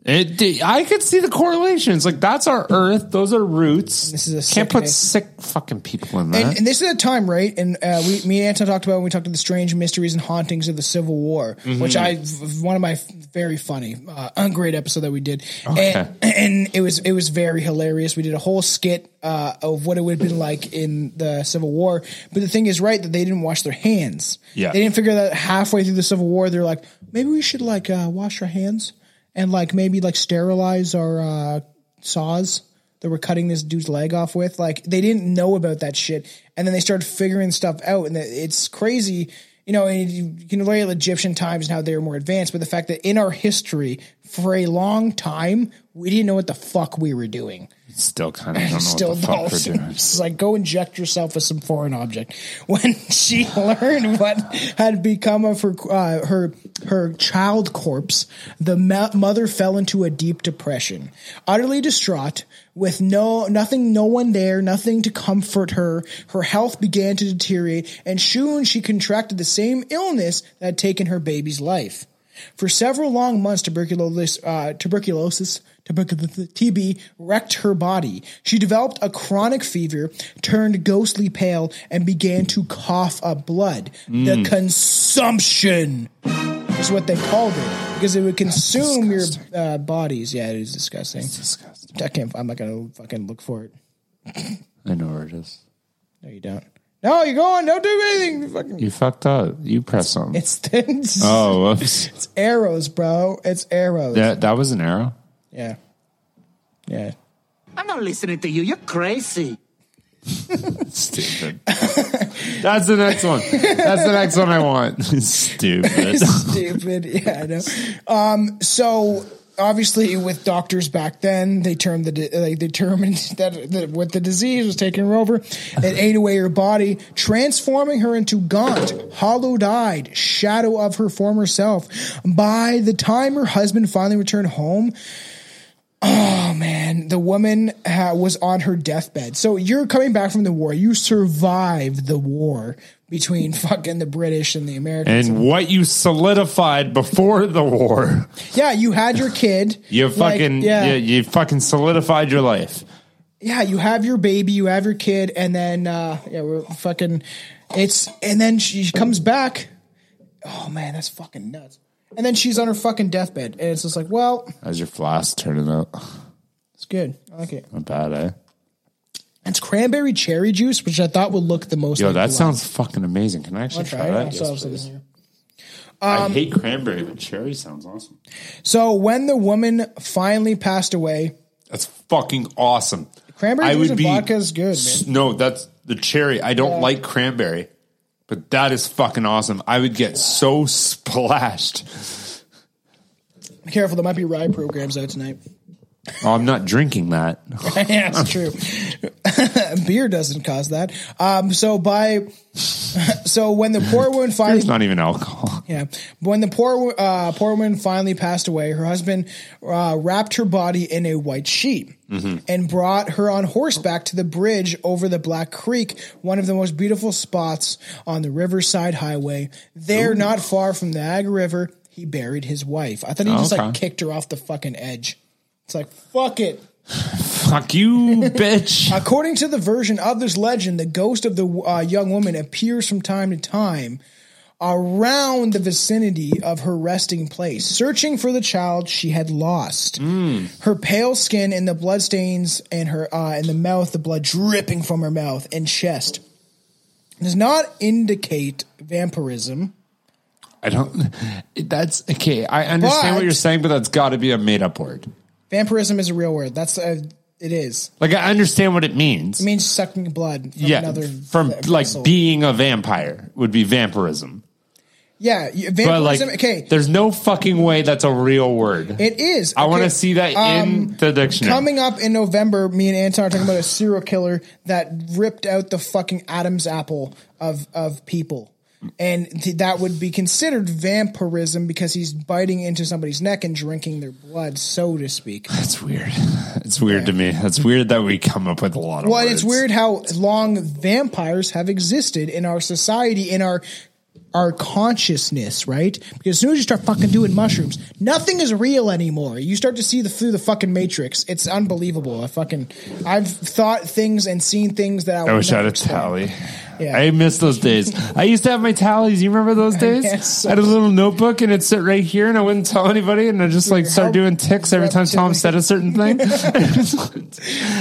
It. I could see the correlations. Like that's our Earth. Those are roots. This is a can't sick put sick fucking people in that. And, and this is a time, right? And uh, we, me and Anton talked about when we talked about the strange mysteries and hauntings of the Civil War, Mm-hmm. which I one of my very funny, uh, great episode that we did, Okay. and, and it was it was very hilarious. We did a whole skit uh, of what it would have been like in the Civil War. But the thing is, right, that they didn't wash their hands. Yeah. they didn't figure that halfway through the Civil War. They're like, maybe we should like uh, wash our hands and like maybe like sterilize our uh, saws that we're cutting this dude's leg off with. Like they didn't know about that shit, and then they started figuring stuff out, and it's crazy. You know, and you can at Egyptian times and how they were more advanced, but the fact that in our history, for a long time, we didn't know what the fuck we were doing. Still kind of don't know Still what the fuck we're doing. It's like go inject yourself with some foreign object. When she learned what had become of her uh, her her child corpse, the ma- mother fell into a deep depression, utterly distraught. With no nothing, no one there, nothing to comfort her. Her health began to deteriorate, and soon she contracted the same illness that had taken her baby's life. For several long months, tuberculosis, uh, tuberculosis, tuberculosis, TB wrecked her body. She developed a chronic fever, turned ghostly pale, and began to cough up blood. The consumption is what they called it because it would consume your uh, bodies. Yeah, it is disgusting. disgusting. I can't. I'm not gonna fucking look for it. I know where it is. No, you don't. No, you're going. Don't do anything. You Fucking. You fucked up. You press something. It's it's, oh, whoops. it's arrows, bro. It's arrows. That that was an arrow. Yeah. Yeah. I'm not listening to you. You're crazy. Stupid. That's the next one. That's the next one I want. Stupid. Stupid. Yeah, I know. Um, so obviously with doctors back then, they termed the, di- they determined that, that what the disease was taking her over. It ate away her body, transforming her into gaunt, hollow-eyed shadow of her former self. By the time her husband finally returned home, Oh man, the woman uh, was on her deathbed. So you're coming back from the war. You survived the war between fucking the British and the Americans. and what you solidified before the war. yeah, you had your kid. You Like, fucking yeah, you, you fucking solidified your life. yeah. You have your baby. You have your kid, and then uh, yeah, we're fucking. It's and then she comes back. Oh man, that's fucking nuts. And then she's on her fucking deathbed, and it's just like, well, How's your flask turning out? it's good. I like it. Not bad, eh? It's cranberry cherry juice, which I thought would look the most. Yo, like that sounds fucking amazing. Can I actually I'll try, try it. that? I'll Yes, please. some. I hate cranberry, but cherry sounds awesome. So when the woman finally passed away, That's fucking awesome. cranberry I juice would and be vodka is good, s- man. No, that's the cherry. I don't Yeah. like cranberry, but that is fucking awesome. I would get so splashed. Be careful, there might be rye programs out tonight. Oh, I'm not drinking that. yeah, it's true. Beer doesn't cause that. Um, so by so when the poor woman finally There's not even alcohol. Yeah. When the poor uh, poor woman finally passed away, her husband uh, wrapped her body in a white sheet and brought her on horseback to the bridge over the Black Creek, one of the most beautiful spots on the Riverside Highway. There, not far from the Niagara River, he buried his wife. I thought he just like kicked her off the fucking edge. It's like fuck it. Fuck you, bitch. According to the version of this legend, the ghost of the uh, young woman appears from time to time around the vicinity of her resting place, searching for the child she had lost. Her pale skin and the bloodstains and her uh, in the mouth, the blood dripping from her mouth and chest, does not indicate vampirism. I don't. That's okay. I understand But- what you're saying, but that's got to be a made up word. Vampirism is a real word. That's uh, it is. Like I understand what it means. It means sucking blood from yeah, another from like being a vampire would be vampirism. yeah, But like, okay, there's no fucking way that's a real word. It is. I want to see that Um, in the dictionary. Coming up in November, me and Anton are talking about a serial killer that ripped out the fucking Adam's apple of of people. And th- that would be considered vampirism because he's biting into somebody's neck and drinking their blood, so to speak. That's weird. It's weird to me. It's weird that we come up with a lot of Well, words. it's weird how long vampires have existed in our society, in our our consciousness, right? Because as soon as you start fucking doing mushrooms, nothing is real anymore. You start to see the through the fucking matrix. It's unbelievable. I fucking I've thought things and seen things that I, I wish I had a tally. Yeah. I miss those days. I used to have my tallies. You remember those days? Yes. I had a little notebook and it'd sit right here and I wouldn't tell anybody and I just like start doing ticks every time Tom said a certain thing.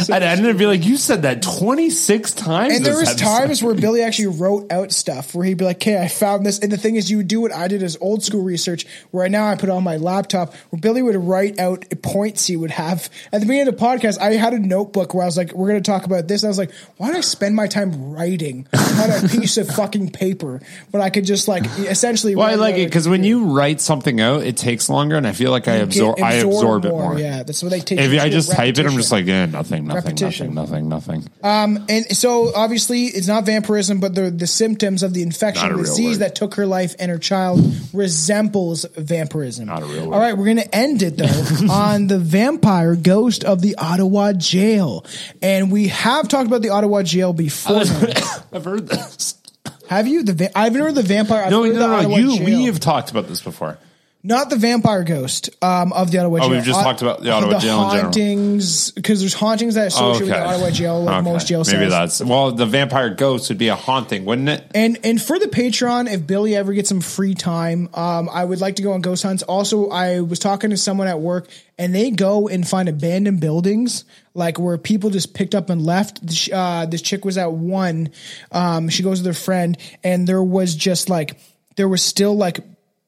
And I'd end up be like, you said that 26 times. And there was episode." times where Billy actually wrote out stuff where he'd be like, "Okay, I found this." And the thing is, you would do what I did as old school research, where now I put on my laptop. Where Billy would write out points he would have at the beginning of the podcast. I had a notebook where I was like, "We're going to talk about this." And I was like, "Why do I spend my time writing on a piece of fucking paper, but I could just like essentially. Well, I like it because when you write something out, it takes longer, and I feel like I You absorb, I absorb it more, more. yeah, that's what they take If I just type it, I'm just like, eh, nothing, nothing, Repetition. nothing, nothing, nothing. Um, and so obviously it's not vampirism, but the the symptoms of the infection disease word. that took her life and her child resembles vampirism. Not a real All right, we're gonna end it though on the vampire ghost of the Ottawa jail, and we have talked about the Ottawa jail before. I've heard this. have you? The va- I've heard the vampire. I've No, heard no, the no, you. We have talked about this before. Not the vampire ghost um, of the Ottawa Oh, jail. we've just Uh, talked about the Ottawa jail in general. hauntings because there's hauntings that associate with the Ottawa jail, like Okay. most jail cells. Maybe that's well. The vampire ghost would be a haunting, wouldn't it? And and for the Patreon, if Billy ever gets some free time, um, I would like to go on ghost hunts. Also, I was talking to someone at work, and they go and find abandoned buildings, like where people just picked up and left. This, Uh, this chick was at one. Um, she goes with her friend, and there was just like there was still like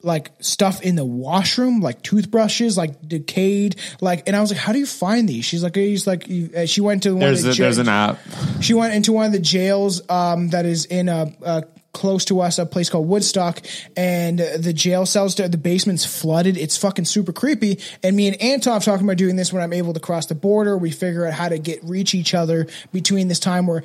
like stuff in the washroom, like toothbrushes, like decayed, like. And I was like, "How do you find these?" She's like, "He's like." Uh, she went to one There's of the a, there's an app. she went into one of the jails um, that is in a, a close to us, a place called Woodstock, and the jail cells, the basement's flooded. It's fucking super creepy. And me and Anton are talking about doing this when I'm able to cross the border. We figure out how to get reach each other between this time where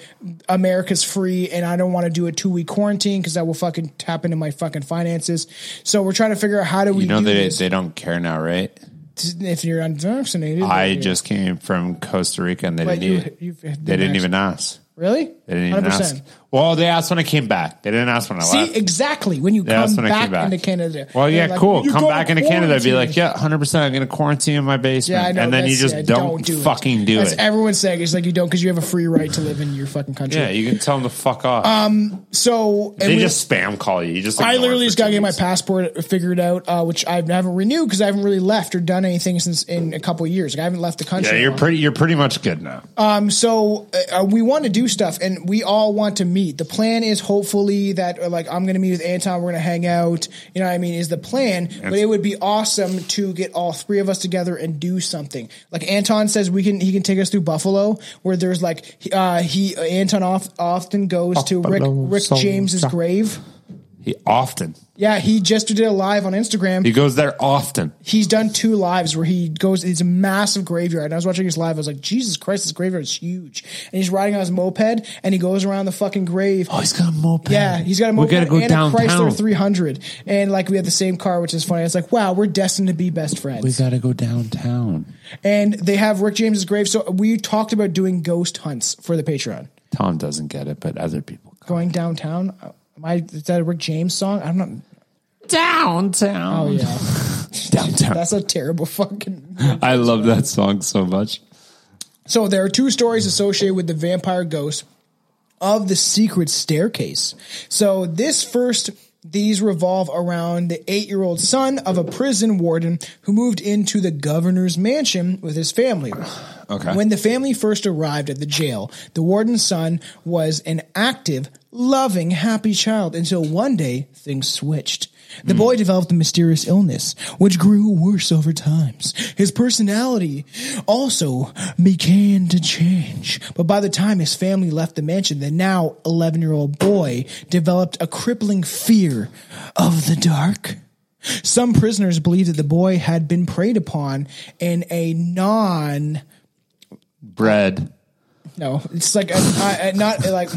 America's free, and I don't want to do a two week quarantine because that will fucking tap into my fucking finances. So we're trying to figure out how do we You know do they this they don't care now, right? if you're unvaccinated. I just came from Costa Rica and they didn't you- even, they didn't even ask. Really? They didn't even 100%. ask. Well, they asked when I came back. They didn't ask when I left. See, left. exactly. When you They come asked when I back, came back. into Canada. Well, They're yeah, like, cool. "You Come back into Canada. I'd be quarantine." like, yeah, hundred percent. I'm going to quarantine in my basement, Yeah, I know. and then you that's- just don't, do it. fucking do That's it. everyone's saying. It's like you don't because you have a free right to live in your fucking country. yeah, you can tell them to fuck off. Um. So and they we- just spam call you. You just I ignore literally it just for got to two get my weeks. passport figured out, uh, which I haven't renewed because I haven't really left or done anything since in a couple of years. Like, I haven't left the country. Yeah, you're pretty. You're pretty much good now. Um, so uh, we want to do stuff, and we all want to meet. The plan is hopefully that, uh, like, I'm going to meet with Anton. We're going to hang out. You know what I mean? Is the plan? But it would be awesome to get all three of us together and do something. Like Anton says, we can. He can take us through Buffalo, where there's like uh, he Anton off, often goes to Rick Rick Soldier. James's grave. He often. Yeah, he just did a live on Instagram. He goes there often. He's done two lives where he goes. It's a massive graveyard. And I was watching his live. I was like, Jesus Christ, this graveyard is huge. And he's riding on his moped and he goes around the fucking grave. Oh, he's got a moped. Yeah, he's got a moped. We gotta go and downtown. a Chrysler 300. And like we had the same car, which is funny. It's like, wow, we're destined to be best friends. We got to go downtown. and they have Rick James's grave. So we talked about doing ghost hunts for the Patreon. Tom doesn't get it, but other people. Going downtown. Am I, is that a Rick James song? I'm not. Downtown. Oh, yeah. Downtown. That's a terrible fucking. I love that song so much. So there are two stories associated with the vampire ghost of the secret staircase. So this first these revolve around the 8-year-old son of a prison warden who moved into the governor's mansion with his family. Okay. When the family first arrived at the jail, the warden's son was an active, loving, happy child until one day things switched. The hmm. boy developed a mysterious illness, which grew worse over times. His personality also began to change. But by the time his family left the mansion, the now 11 year old boy developed a crippling fear of the dark. Some prisoners believed that the boy had been preyed upon in a non Bread. no, it's like a, a, a- not like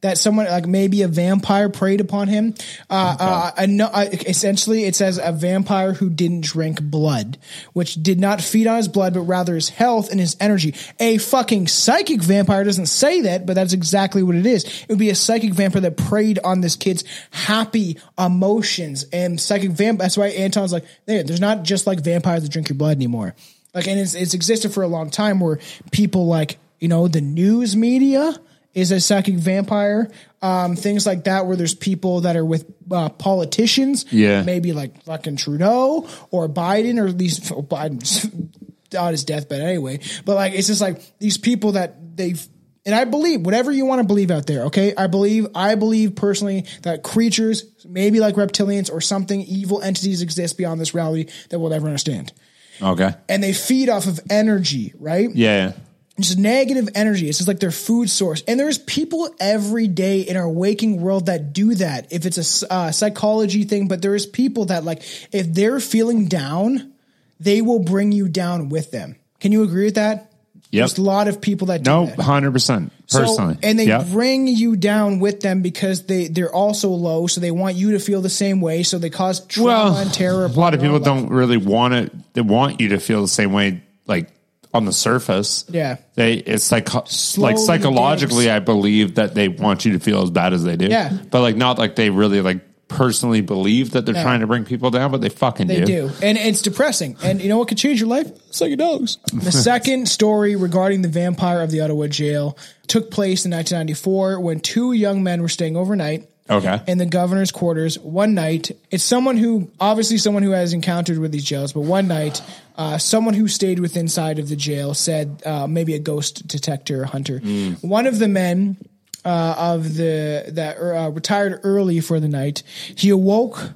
that. Someone like maybe a vampire preyed upon him. Uh, uh, a, no- uh, essentially, it says a vampire who didn't drink blood, which did not feed on his blood, but rather his health and his energy. A fucking psychic vampire doesn't say that, but that's exactly what it is. It would be a psychic vampire that preyed on this kid's happy emotions and psychic vamp. That's why Anton's like, there, there's not just like vampires that drink your blood anymore. Like, and it's, it's existed for a long time where people like, you know, the news media is a psychic vampire. Um, things like that, where there's people that are with uh, politicians, Yeah. maybe like fucking Trudeau or Biden, or at least oh, Biden's on his deathbed anyway. But like, it's just like these people that they've. And I believe whatever you want to believe out there, okay? I believe I believe personally that creatures, maybe like reptilians or something, evil entities exist beyond this reality that we'll never understand Okay. and they feed off of energy, right? Yeah. just negative energy. It's just like their food source. And there's people every day in our waking world that do that. If it's a uh, psychology thing, but there is people that like if they're feeling down, they will bring you down with them. Can you agree with that? Yep. There's a lot of people that do No, that. hundred percent. Personally, So, and they yeah. bring you down with them because they they're also low, so they want you to feel the same way. So they cause trauma well, and terror. a lot of people don't really want it. They want you to feel the same way, like on the surface. Yeah. They it's like like psychologically, I believe that they want you to feel as bad as they do. Yeah. but like not like they really like personally believe that they're No. trying to bring people down, but they fucking do. They do. And it's depressing. And you know what could change your life? Psychedelics. The second story regarding the vampire of the Ottawa jail took place in 1994 when two young men were staying overnight Okay. in the governor's quarters one night. It's someone who, obviously, someone who has encountered with these jails, but one night, uh, someone who stayed with inside of the jail said uh, maybe a ghost detector hunter. One of the men uh, of the that uh, retired early for the night. He awoke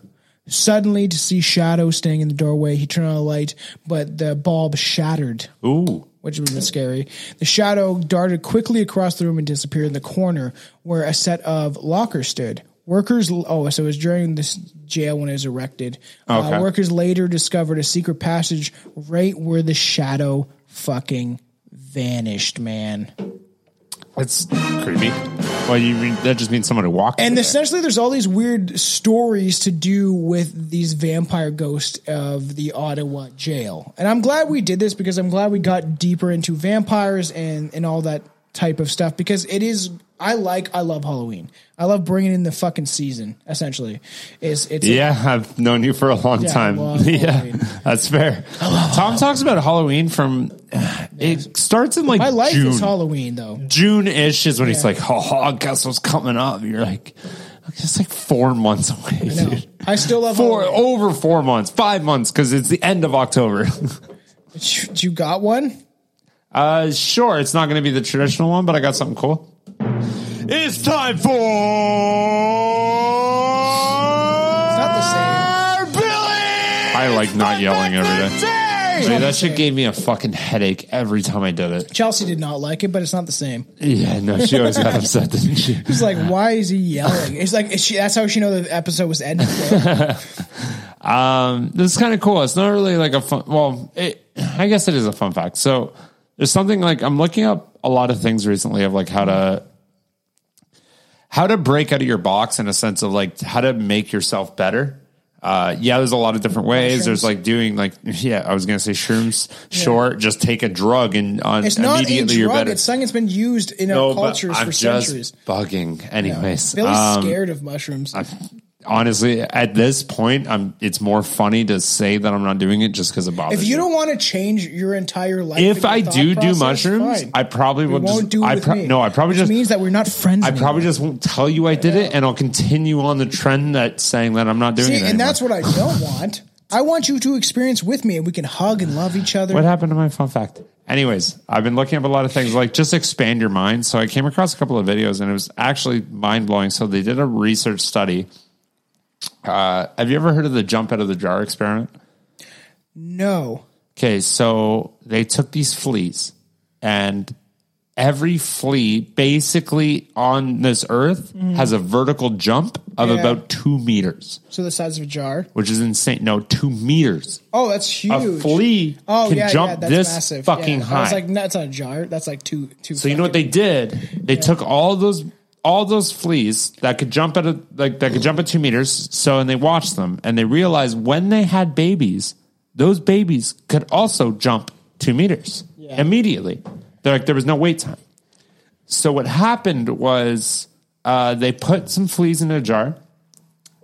suddenly to see Shadow standing in the doorway. He turned on a light, but the bulb shattered Ooh. which would have been scary. The shadow darted quickly across the room and disappeared in the corner where a set of lockers stood. Workers, oh, so it was during this jail when it was erected. Okay. Uh, workers later discovered a secret passage right where the shadow fucking vanished, man. It's creepy. Well, you mean that just means someone who walked. And in there. essentially, there's all these weird stories to do with these vampire ghosts of the Ottawa jail. And I'm glad we did this because I'm glad we got deeper into vampires and, and all that type of stuff because it is. I like. I love Halloween. I love bringing in the fucking season. Essentially, is it's Yeah, I've known you for a long Yeah, I time. love Yeah, Halloween. that's fair. Tom talks about Halloween from it starts in like my life June. is Halloween though. June ish is when he's like, "Oh, oh, guess what's coming up?" You're like, "It's like four months away, No, dude. I still love Four Halloween. over four months, five months because it's the end of October." You got one? uh, sure, it's not going to be the traditional one, but I got something cool. It's time for It's not the same. I like not yelling every day. Dude, that shit gave me a fucking headache every time I did it. Chelsea did not like it, but it's not the same. Yeah, no, she always got upset, didn't she? It's like, why is he yelling? It's like is she, that's how she know the episode was ending. Um, this is kind of cool. It's not really like a fun. Well, it, I guess it is a fun fact. So there's something like I'm looking up a lot of things recently of like how to how to break out of your box in a sense of like how to make yourself better. Uh, yeah, there's a lot of different ways. There's like doing like yeah, I was gonna say shrooms. Short, just take a drug and on It's not a immediately you're better. It's something that's been used in our No, but cultures I'm for just centuries. bugging. Anyways, Billy's um, scared of mushrooms. Honestly, at this point, I'm. It's more funny to say that I'm not doing it just because it bothers. if you me. don't want to change your entire life, if I do do mushrooms, fine. I probably will won't just. do it I pro- no, I probably Which just means that we're not friends. I probably just won't tell you I did it, and I'll continue on the trend that's saying that I'm not doing See, it. and that's what I don't want. I want you to experience with me, and we can hug and love each other. What happened to my fun fact? Anyways, I've been looking up a lot of things like just expand your mind. So I came across a couple of videos and it was actually mind blowing. So they did a research study. Uh, have you ever heard of the jump out of the jar experiment? No, Okay, so they took these fleas and every flea basically on this earth has a vertical jump of Yeah. about two meters, so the size of a jar. which is insane. No, two meters. Oh, that's huge. A flea oh, can yeah, jump yeah, that's this massive. fucking high. Was like, that's not a jar. That's like two, two. So you know what they did? They took all those all those fleas that could jump at a like that could jump at two meters. So and they watched them and they realized when they had babies, those babies could also jump two meters Yeah. immediately. They're like there was no wait time. So what happened was uh, they put some fleas in a jar,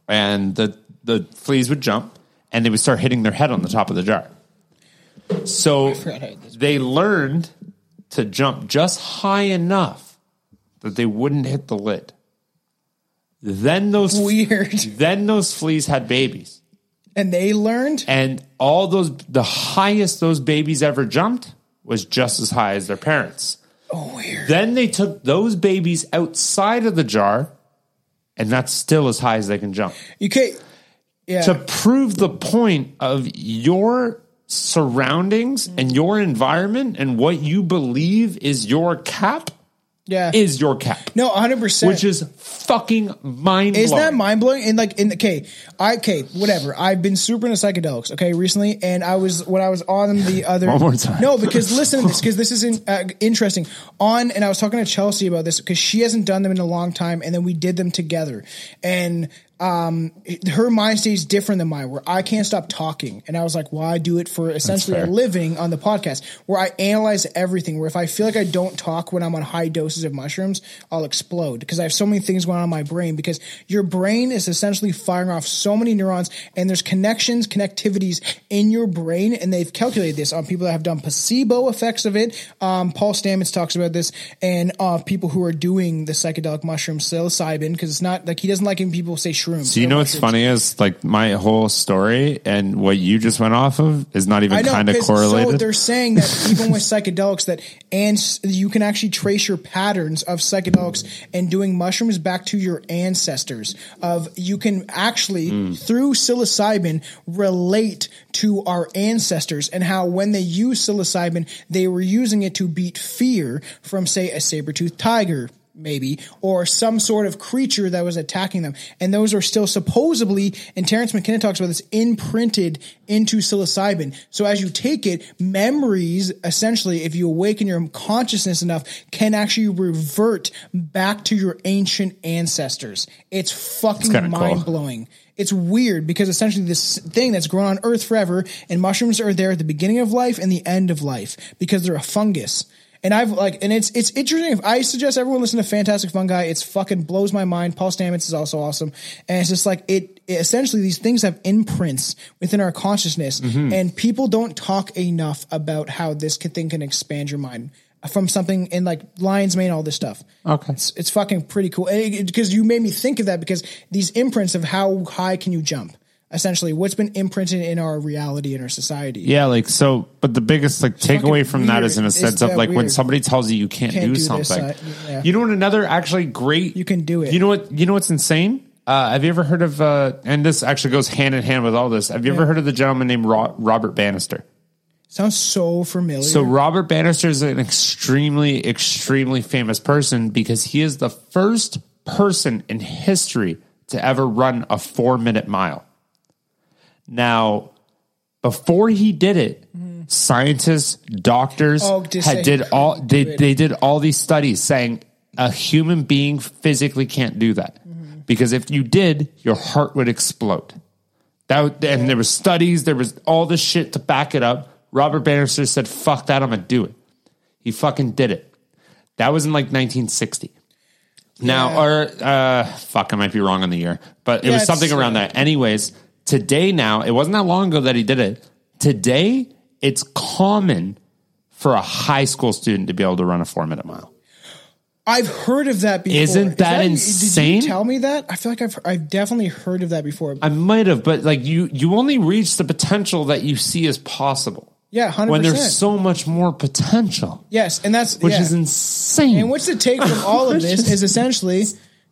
and the the fleas would jump, and they would start hitting their head on the top of the jar. So forgot how I did this. they learned to jump just high enough that they wouldn't hit the lid. Then those Weird. Then those fleas had babies, And they learned. and all those the highest those babies ever jumped was just as high as their parents. Oh, weird. Then they took those babies outside of the jar, and that's still as high as they can jump. You can't. Yeah. To prove the point of your surroundings and your environment and what you believe is your cap Yeah. is your cap. No, 100%. Which is fucking mind blowing. Isn't that mind blowing? And like, in okay, I okay, whatever. I've been super into psychedelics, okay, recently, and I was when I was on the other One more time. No, because listen to this, because this is in, uh, interesting. On and I was talking to Chelsea about this because she hasn't done them in a long time, and then we did them together, and um, her mind state is different than mine, where I can't stop talking, and I was like, "Well, I do it for essentially a living on the podcast, where I analyze everything. Where if I feel like I don't talk when I'm on high doses of mushrooms, I'll explode because I have so many things going on in my brain. Because your brain is essentially firing off so many neurons, and there's connections, connectivities in your brain, and they've calculated this on people that have done placebo effects of it. Um, Paul Stamets talks about this, and uh, people who are doing the psychedelic mushroom psilocybin, because it's not like he doesn't like when people say So you know what's funny is like my whole story and what you just went off of is not even kind of 'cause- So correlated. they're saying that even with psychedelics, that and you can actually trace your patterns of psychedelics and doing mushrooms back to your ancestors. Of you can actually Hmm. through psilocybin relate to our ancestors and how when they use psilocybin, they were using it to beat fear from say a saber toothed tiger maybe, or some sort of creature that was attacking them. And those are still supposedly, and Terence McKenna talks about this, imprinted into psilocybin. So as you take it, memories, essentially, if you awaken your consciousness enough, can actually revert back to your ancient ancestors. It's fucking mind blowing. It's weird because essentially this thing that's grown on earth forever and mushrooms are there at the beginning of life and the end of life because they're a fungus. And I've like, and it's it's interesting. If I suggest everyone listen to Fantastic Fungi, it's fucking blows my mind. Paul Stamets is also awesome, and it's just like it. it- essentially, these things have imprints within our consciousness, Mm-hmm. and people don't talk enough about how this can, thing can expand your mind from something in like lion's mane, all this stuff. Okay. it's, it's fucking pretty cool because you made me think of that because these imprints of how high can you jump. Essentially, what's been imprinted in our reality in our society. yeah, like so. But the biggest like takeaway from that is in a weird. sense of like when somebody tells you you can't, Can't do, do this, something. uh, yeah. You know what? Another actually great. You can do it. You know what? You know what's insane? Uh, have you ever heard of? Uh, and this actually goes hand in hand with all this. Have you ever heard of the gentleman named Ro- Robert Bannister? Sounds so familiar. So Robert Bannister is an extremely, extremely famous person because he is the first person in history to ever run a four minute mile. Now, before he did it, scientists, doctors Oh, had did all they they did all these studies saying a human being physically can't do that Mm-hmm. because if you did, your heart would explode. That and there was studies, there was all this shit to back it up. Robert Bannister said, "Fuck that, I'm gonna do it." He fucking did it. That was in like 1960. Now, Yeah. or uh, fuck, I might be wrong on the year, but it Yeah, was something around that. Anyways, today now, it wasn't that long ago that he did it. Today, it's common for a high school student to be able to run a four minute mile. I've heard of that before. Isn't Is that Did insane? you tell me that? I feel like I've I've definitely heard of that before. I might have, but like you, you only reach the potential that you see as possible. yeah, hundred When there's so much more potential, yes, and that's which yeah. is insane. And what's the take from all of this is essentially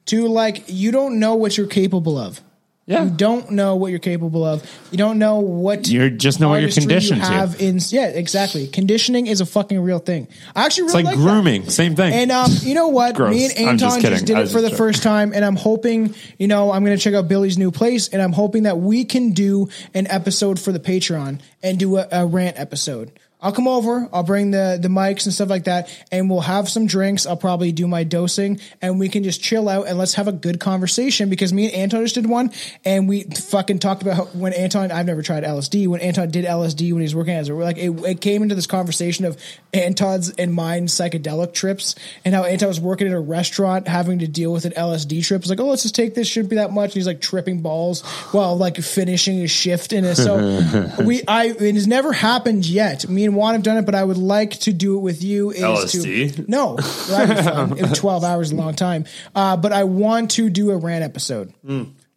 to like you don't know what you're capable of. Yeah. You don't know what you're capable of. You don't know what you're just know what you're conditioned to. have in yeah, exactly. Conditioning is a fucking real thing. I actually it's really like like that. grooming, same thing. And um, you know what? Gross. Me and I'm just Anton just, did it for the first time, and I'm hoping, you know, I'm going to check out Billy's new place, and I'm hoping that we can do an episode for the Patreon and do a, a rant episode. I'll come over. I'll bring the the mics and stuff like that, and we'll have some drinks. I'll probably do my dosing, and we can just chill out and let's have a good conversation. Because me and Anton just did one, and we fucking talked about how when Anton. I've never tried LSD. When Anton did LSD when he was working as a like it, it came into this conversation of Anton's and mine psychedelic trips, and how Anton was working at a restaurant having to deal with an LSD trip. It's like, oh, let's just take this. Shouldn't be that much. And he's like tripping balls while like finishing his shift. in it. so we, I, it has never happened yet. Me and Juan have done it, but I would like to do it with you. Is LSD? To, no, that'd fun. Twelve hours is a long time. Uh, but I want to do a rant episode.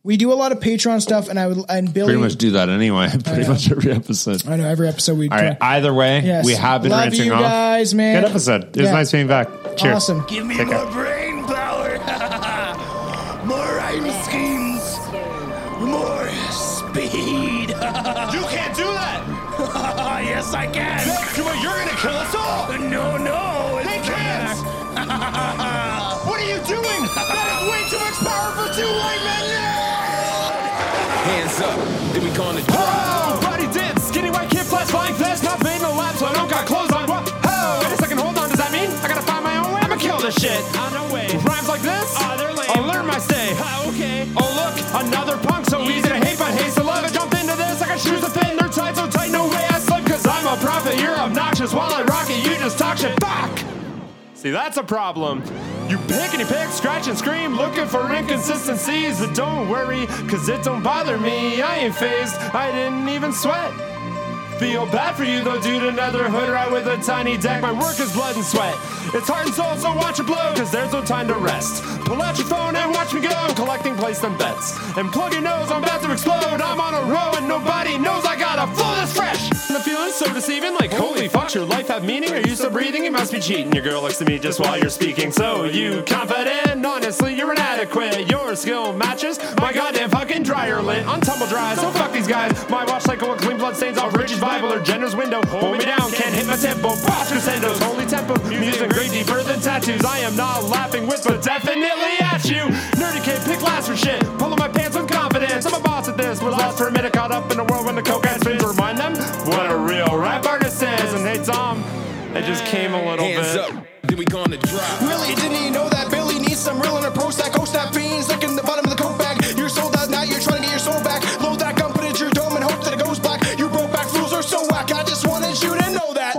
We do a lot of Patreon stuff, and I would and Billy. pretty much do that anyway. Pretty much every episode. I know every episode we. All right. Either way, Yes. we have been Love ranting you off. guys, man. Good episode. It was Yeah. nice being back. Cheers. Awesome. Give me Take more care. brain Hands up, then we gonna Oh, body dance, skinny white kid, flash flying fast, not made in the lab, so I don't got clothes on. What? Oh, wait a second, hold on. Does that mean I gotta find my own way? I'ma kill this shit. Oh, no way. Rhymes like this? Oh, they're lame. I'll learn my stay. okay. Oh, look, another punk, so easy to hate, but hates to love it. Jumped into this, I got shoes to fit, and they're tight, so tight, no way I slip, cause I'm a prophet. You're obnoxious while I rock it, you just talk shit back. See, that's a problem. You pick and you pick, scratch and scream, looking for inconsistencies. But don't worry, cause it don't bother me. I ain't phased, I didn't even sweat. Feel bad for you though, dude. Another hood right with a tiny deck. My work is blood and sweat. It's heart and soul, so watch it blow, cause there's no time to rest. Pull out your phone and watch me go, collecting place and bets. And plug your nose, I'm about to explode. I'm on a row and nobody knows I got a flow that's fresh. And the feeling's so deceiving, like holy fuck, your life have meaning? Are you still breathing? You must be cheating. Your girl looks to me just while you're speaking. So you confident? Honestly, you're inadequate. Your skill matches my goddamn fucking dryer lint. on tumble dry. So fuck these guys. My watch cycle will clean blood stains off Richie's Bible or Jenner's window. Hold me down, can't hit my tempo. Boss crescendos, holy tempo. Music great deeper than tattoos. I am not laughing with, but definitely at you. Nerdy kid, pick last for shit. Pulling my pants with confidence. I'm a boss at this. Was lost for a minute, caught up in a world when the coke has spins. Remind them what a real rap artist is. And hey, Tom, it just came a little Hands bit. up, then we gonna drop. Really, didn't you know that Billy needs some real in her pro stack? Oh, snap fiends, look in the bottom of the coke bag. You're sold out now, you're trying to get your soul back. Load that gun, put it in your dome, and hope that it goes black. You broke back fools are so whack. I just wanted you to know that.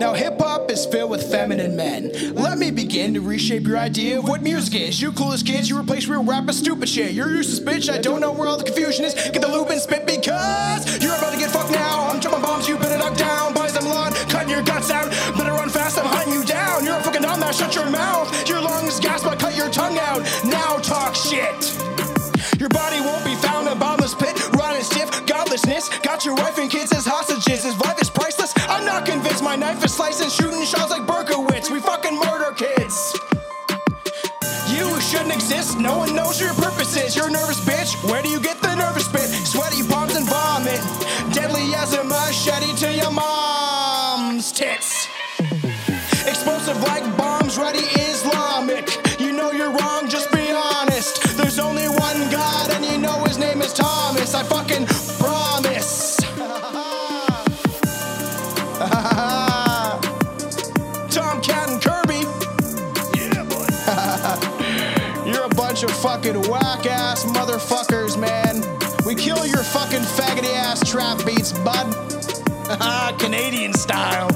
Now, hip hop is filled with feminine men. Let me begin to reshape your idea of what music is. You coolest kids, you replace real rap with stupid shit. You're useless, bitch. I don't know where all the confusion is. Get the loop and spit because you're about to get fucked now. I'm dropping bombs, you better knock down. Buy some lawn, cutting your guts out. Better run fast, I'm hunting you down. You're a fucking dumbass, shut your mouth. Your lungs gasp, I cut your tongue out. Now talk shit. Your body won't be found in a bottomless pit, rotting stiff, godlessness. Got your wife and kids as hostages. His life is priceless. I'm not convinced. My knife is slicing, shooting shots like Berkowitz. We fucking murder kids. No one knows your purpose is. You're a nervous bitch. Where do you get the nervous spit? Sweaty palms and vomit. Deadly as a machete to your mom's tits. Explosive like bombs, ready Islamic. You know you're wrong, just be honest. There's only one God, and you know his name is Thomas. I fucking bunch of fucking whack ass motherfuckers, man. We kill your fucking faggoty ass trap beats, bud. Canadian style.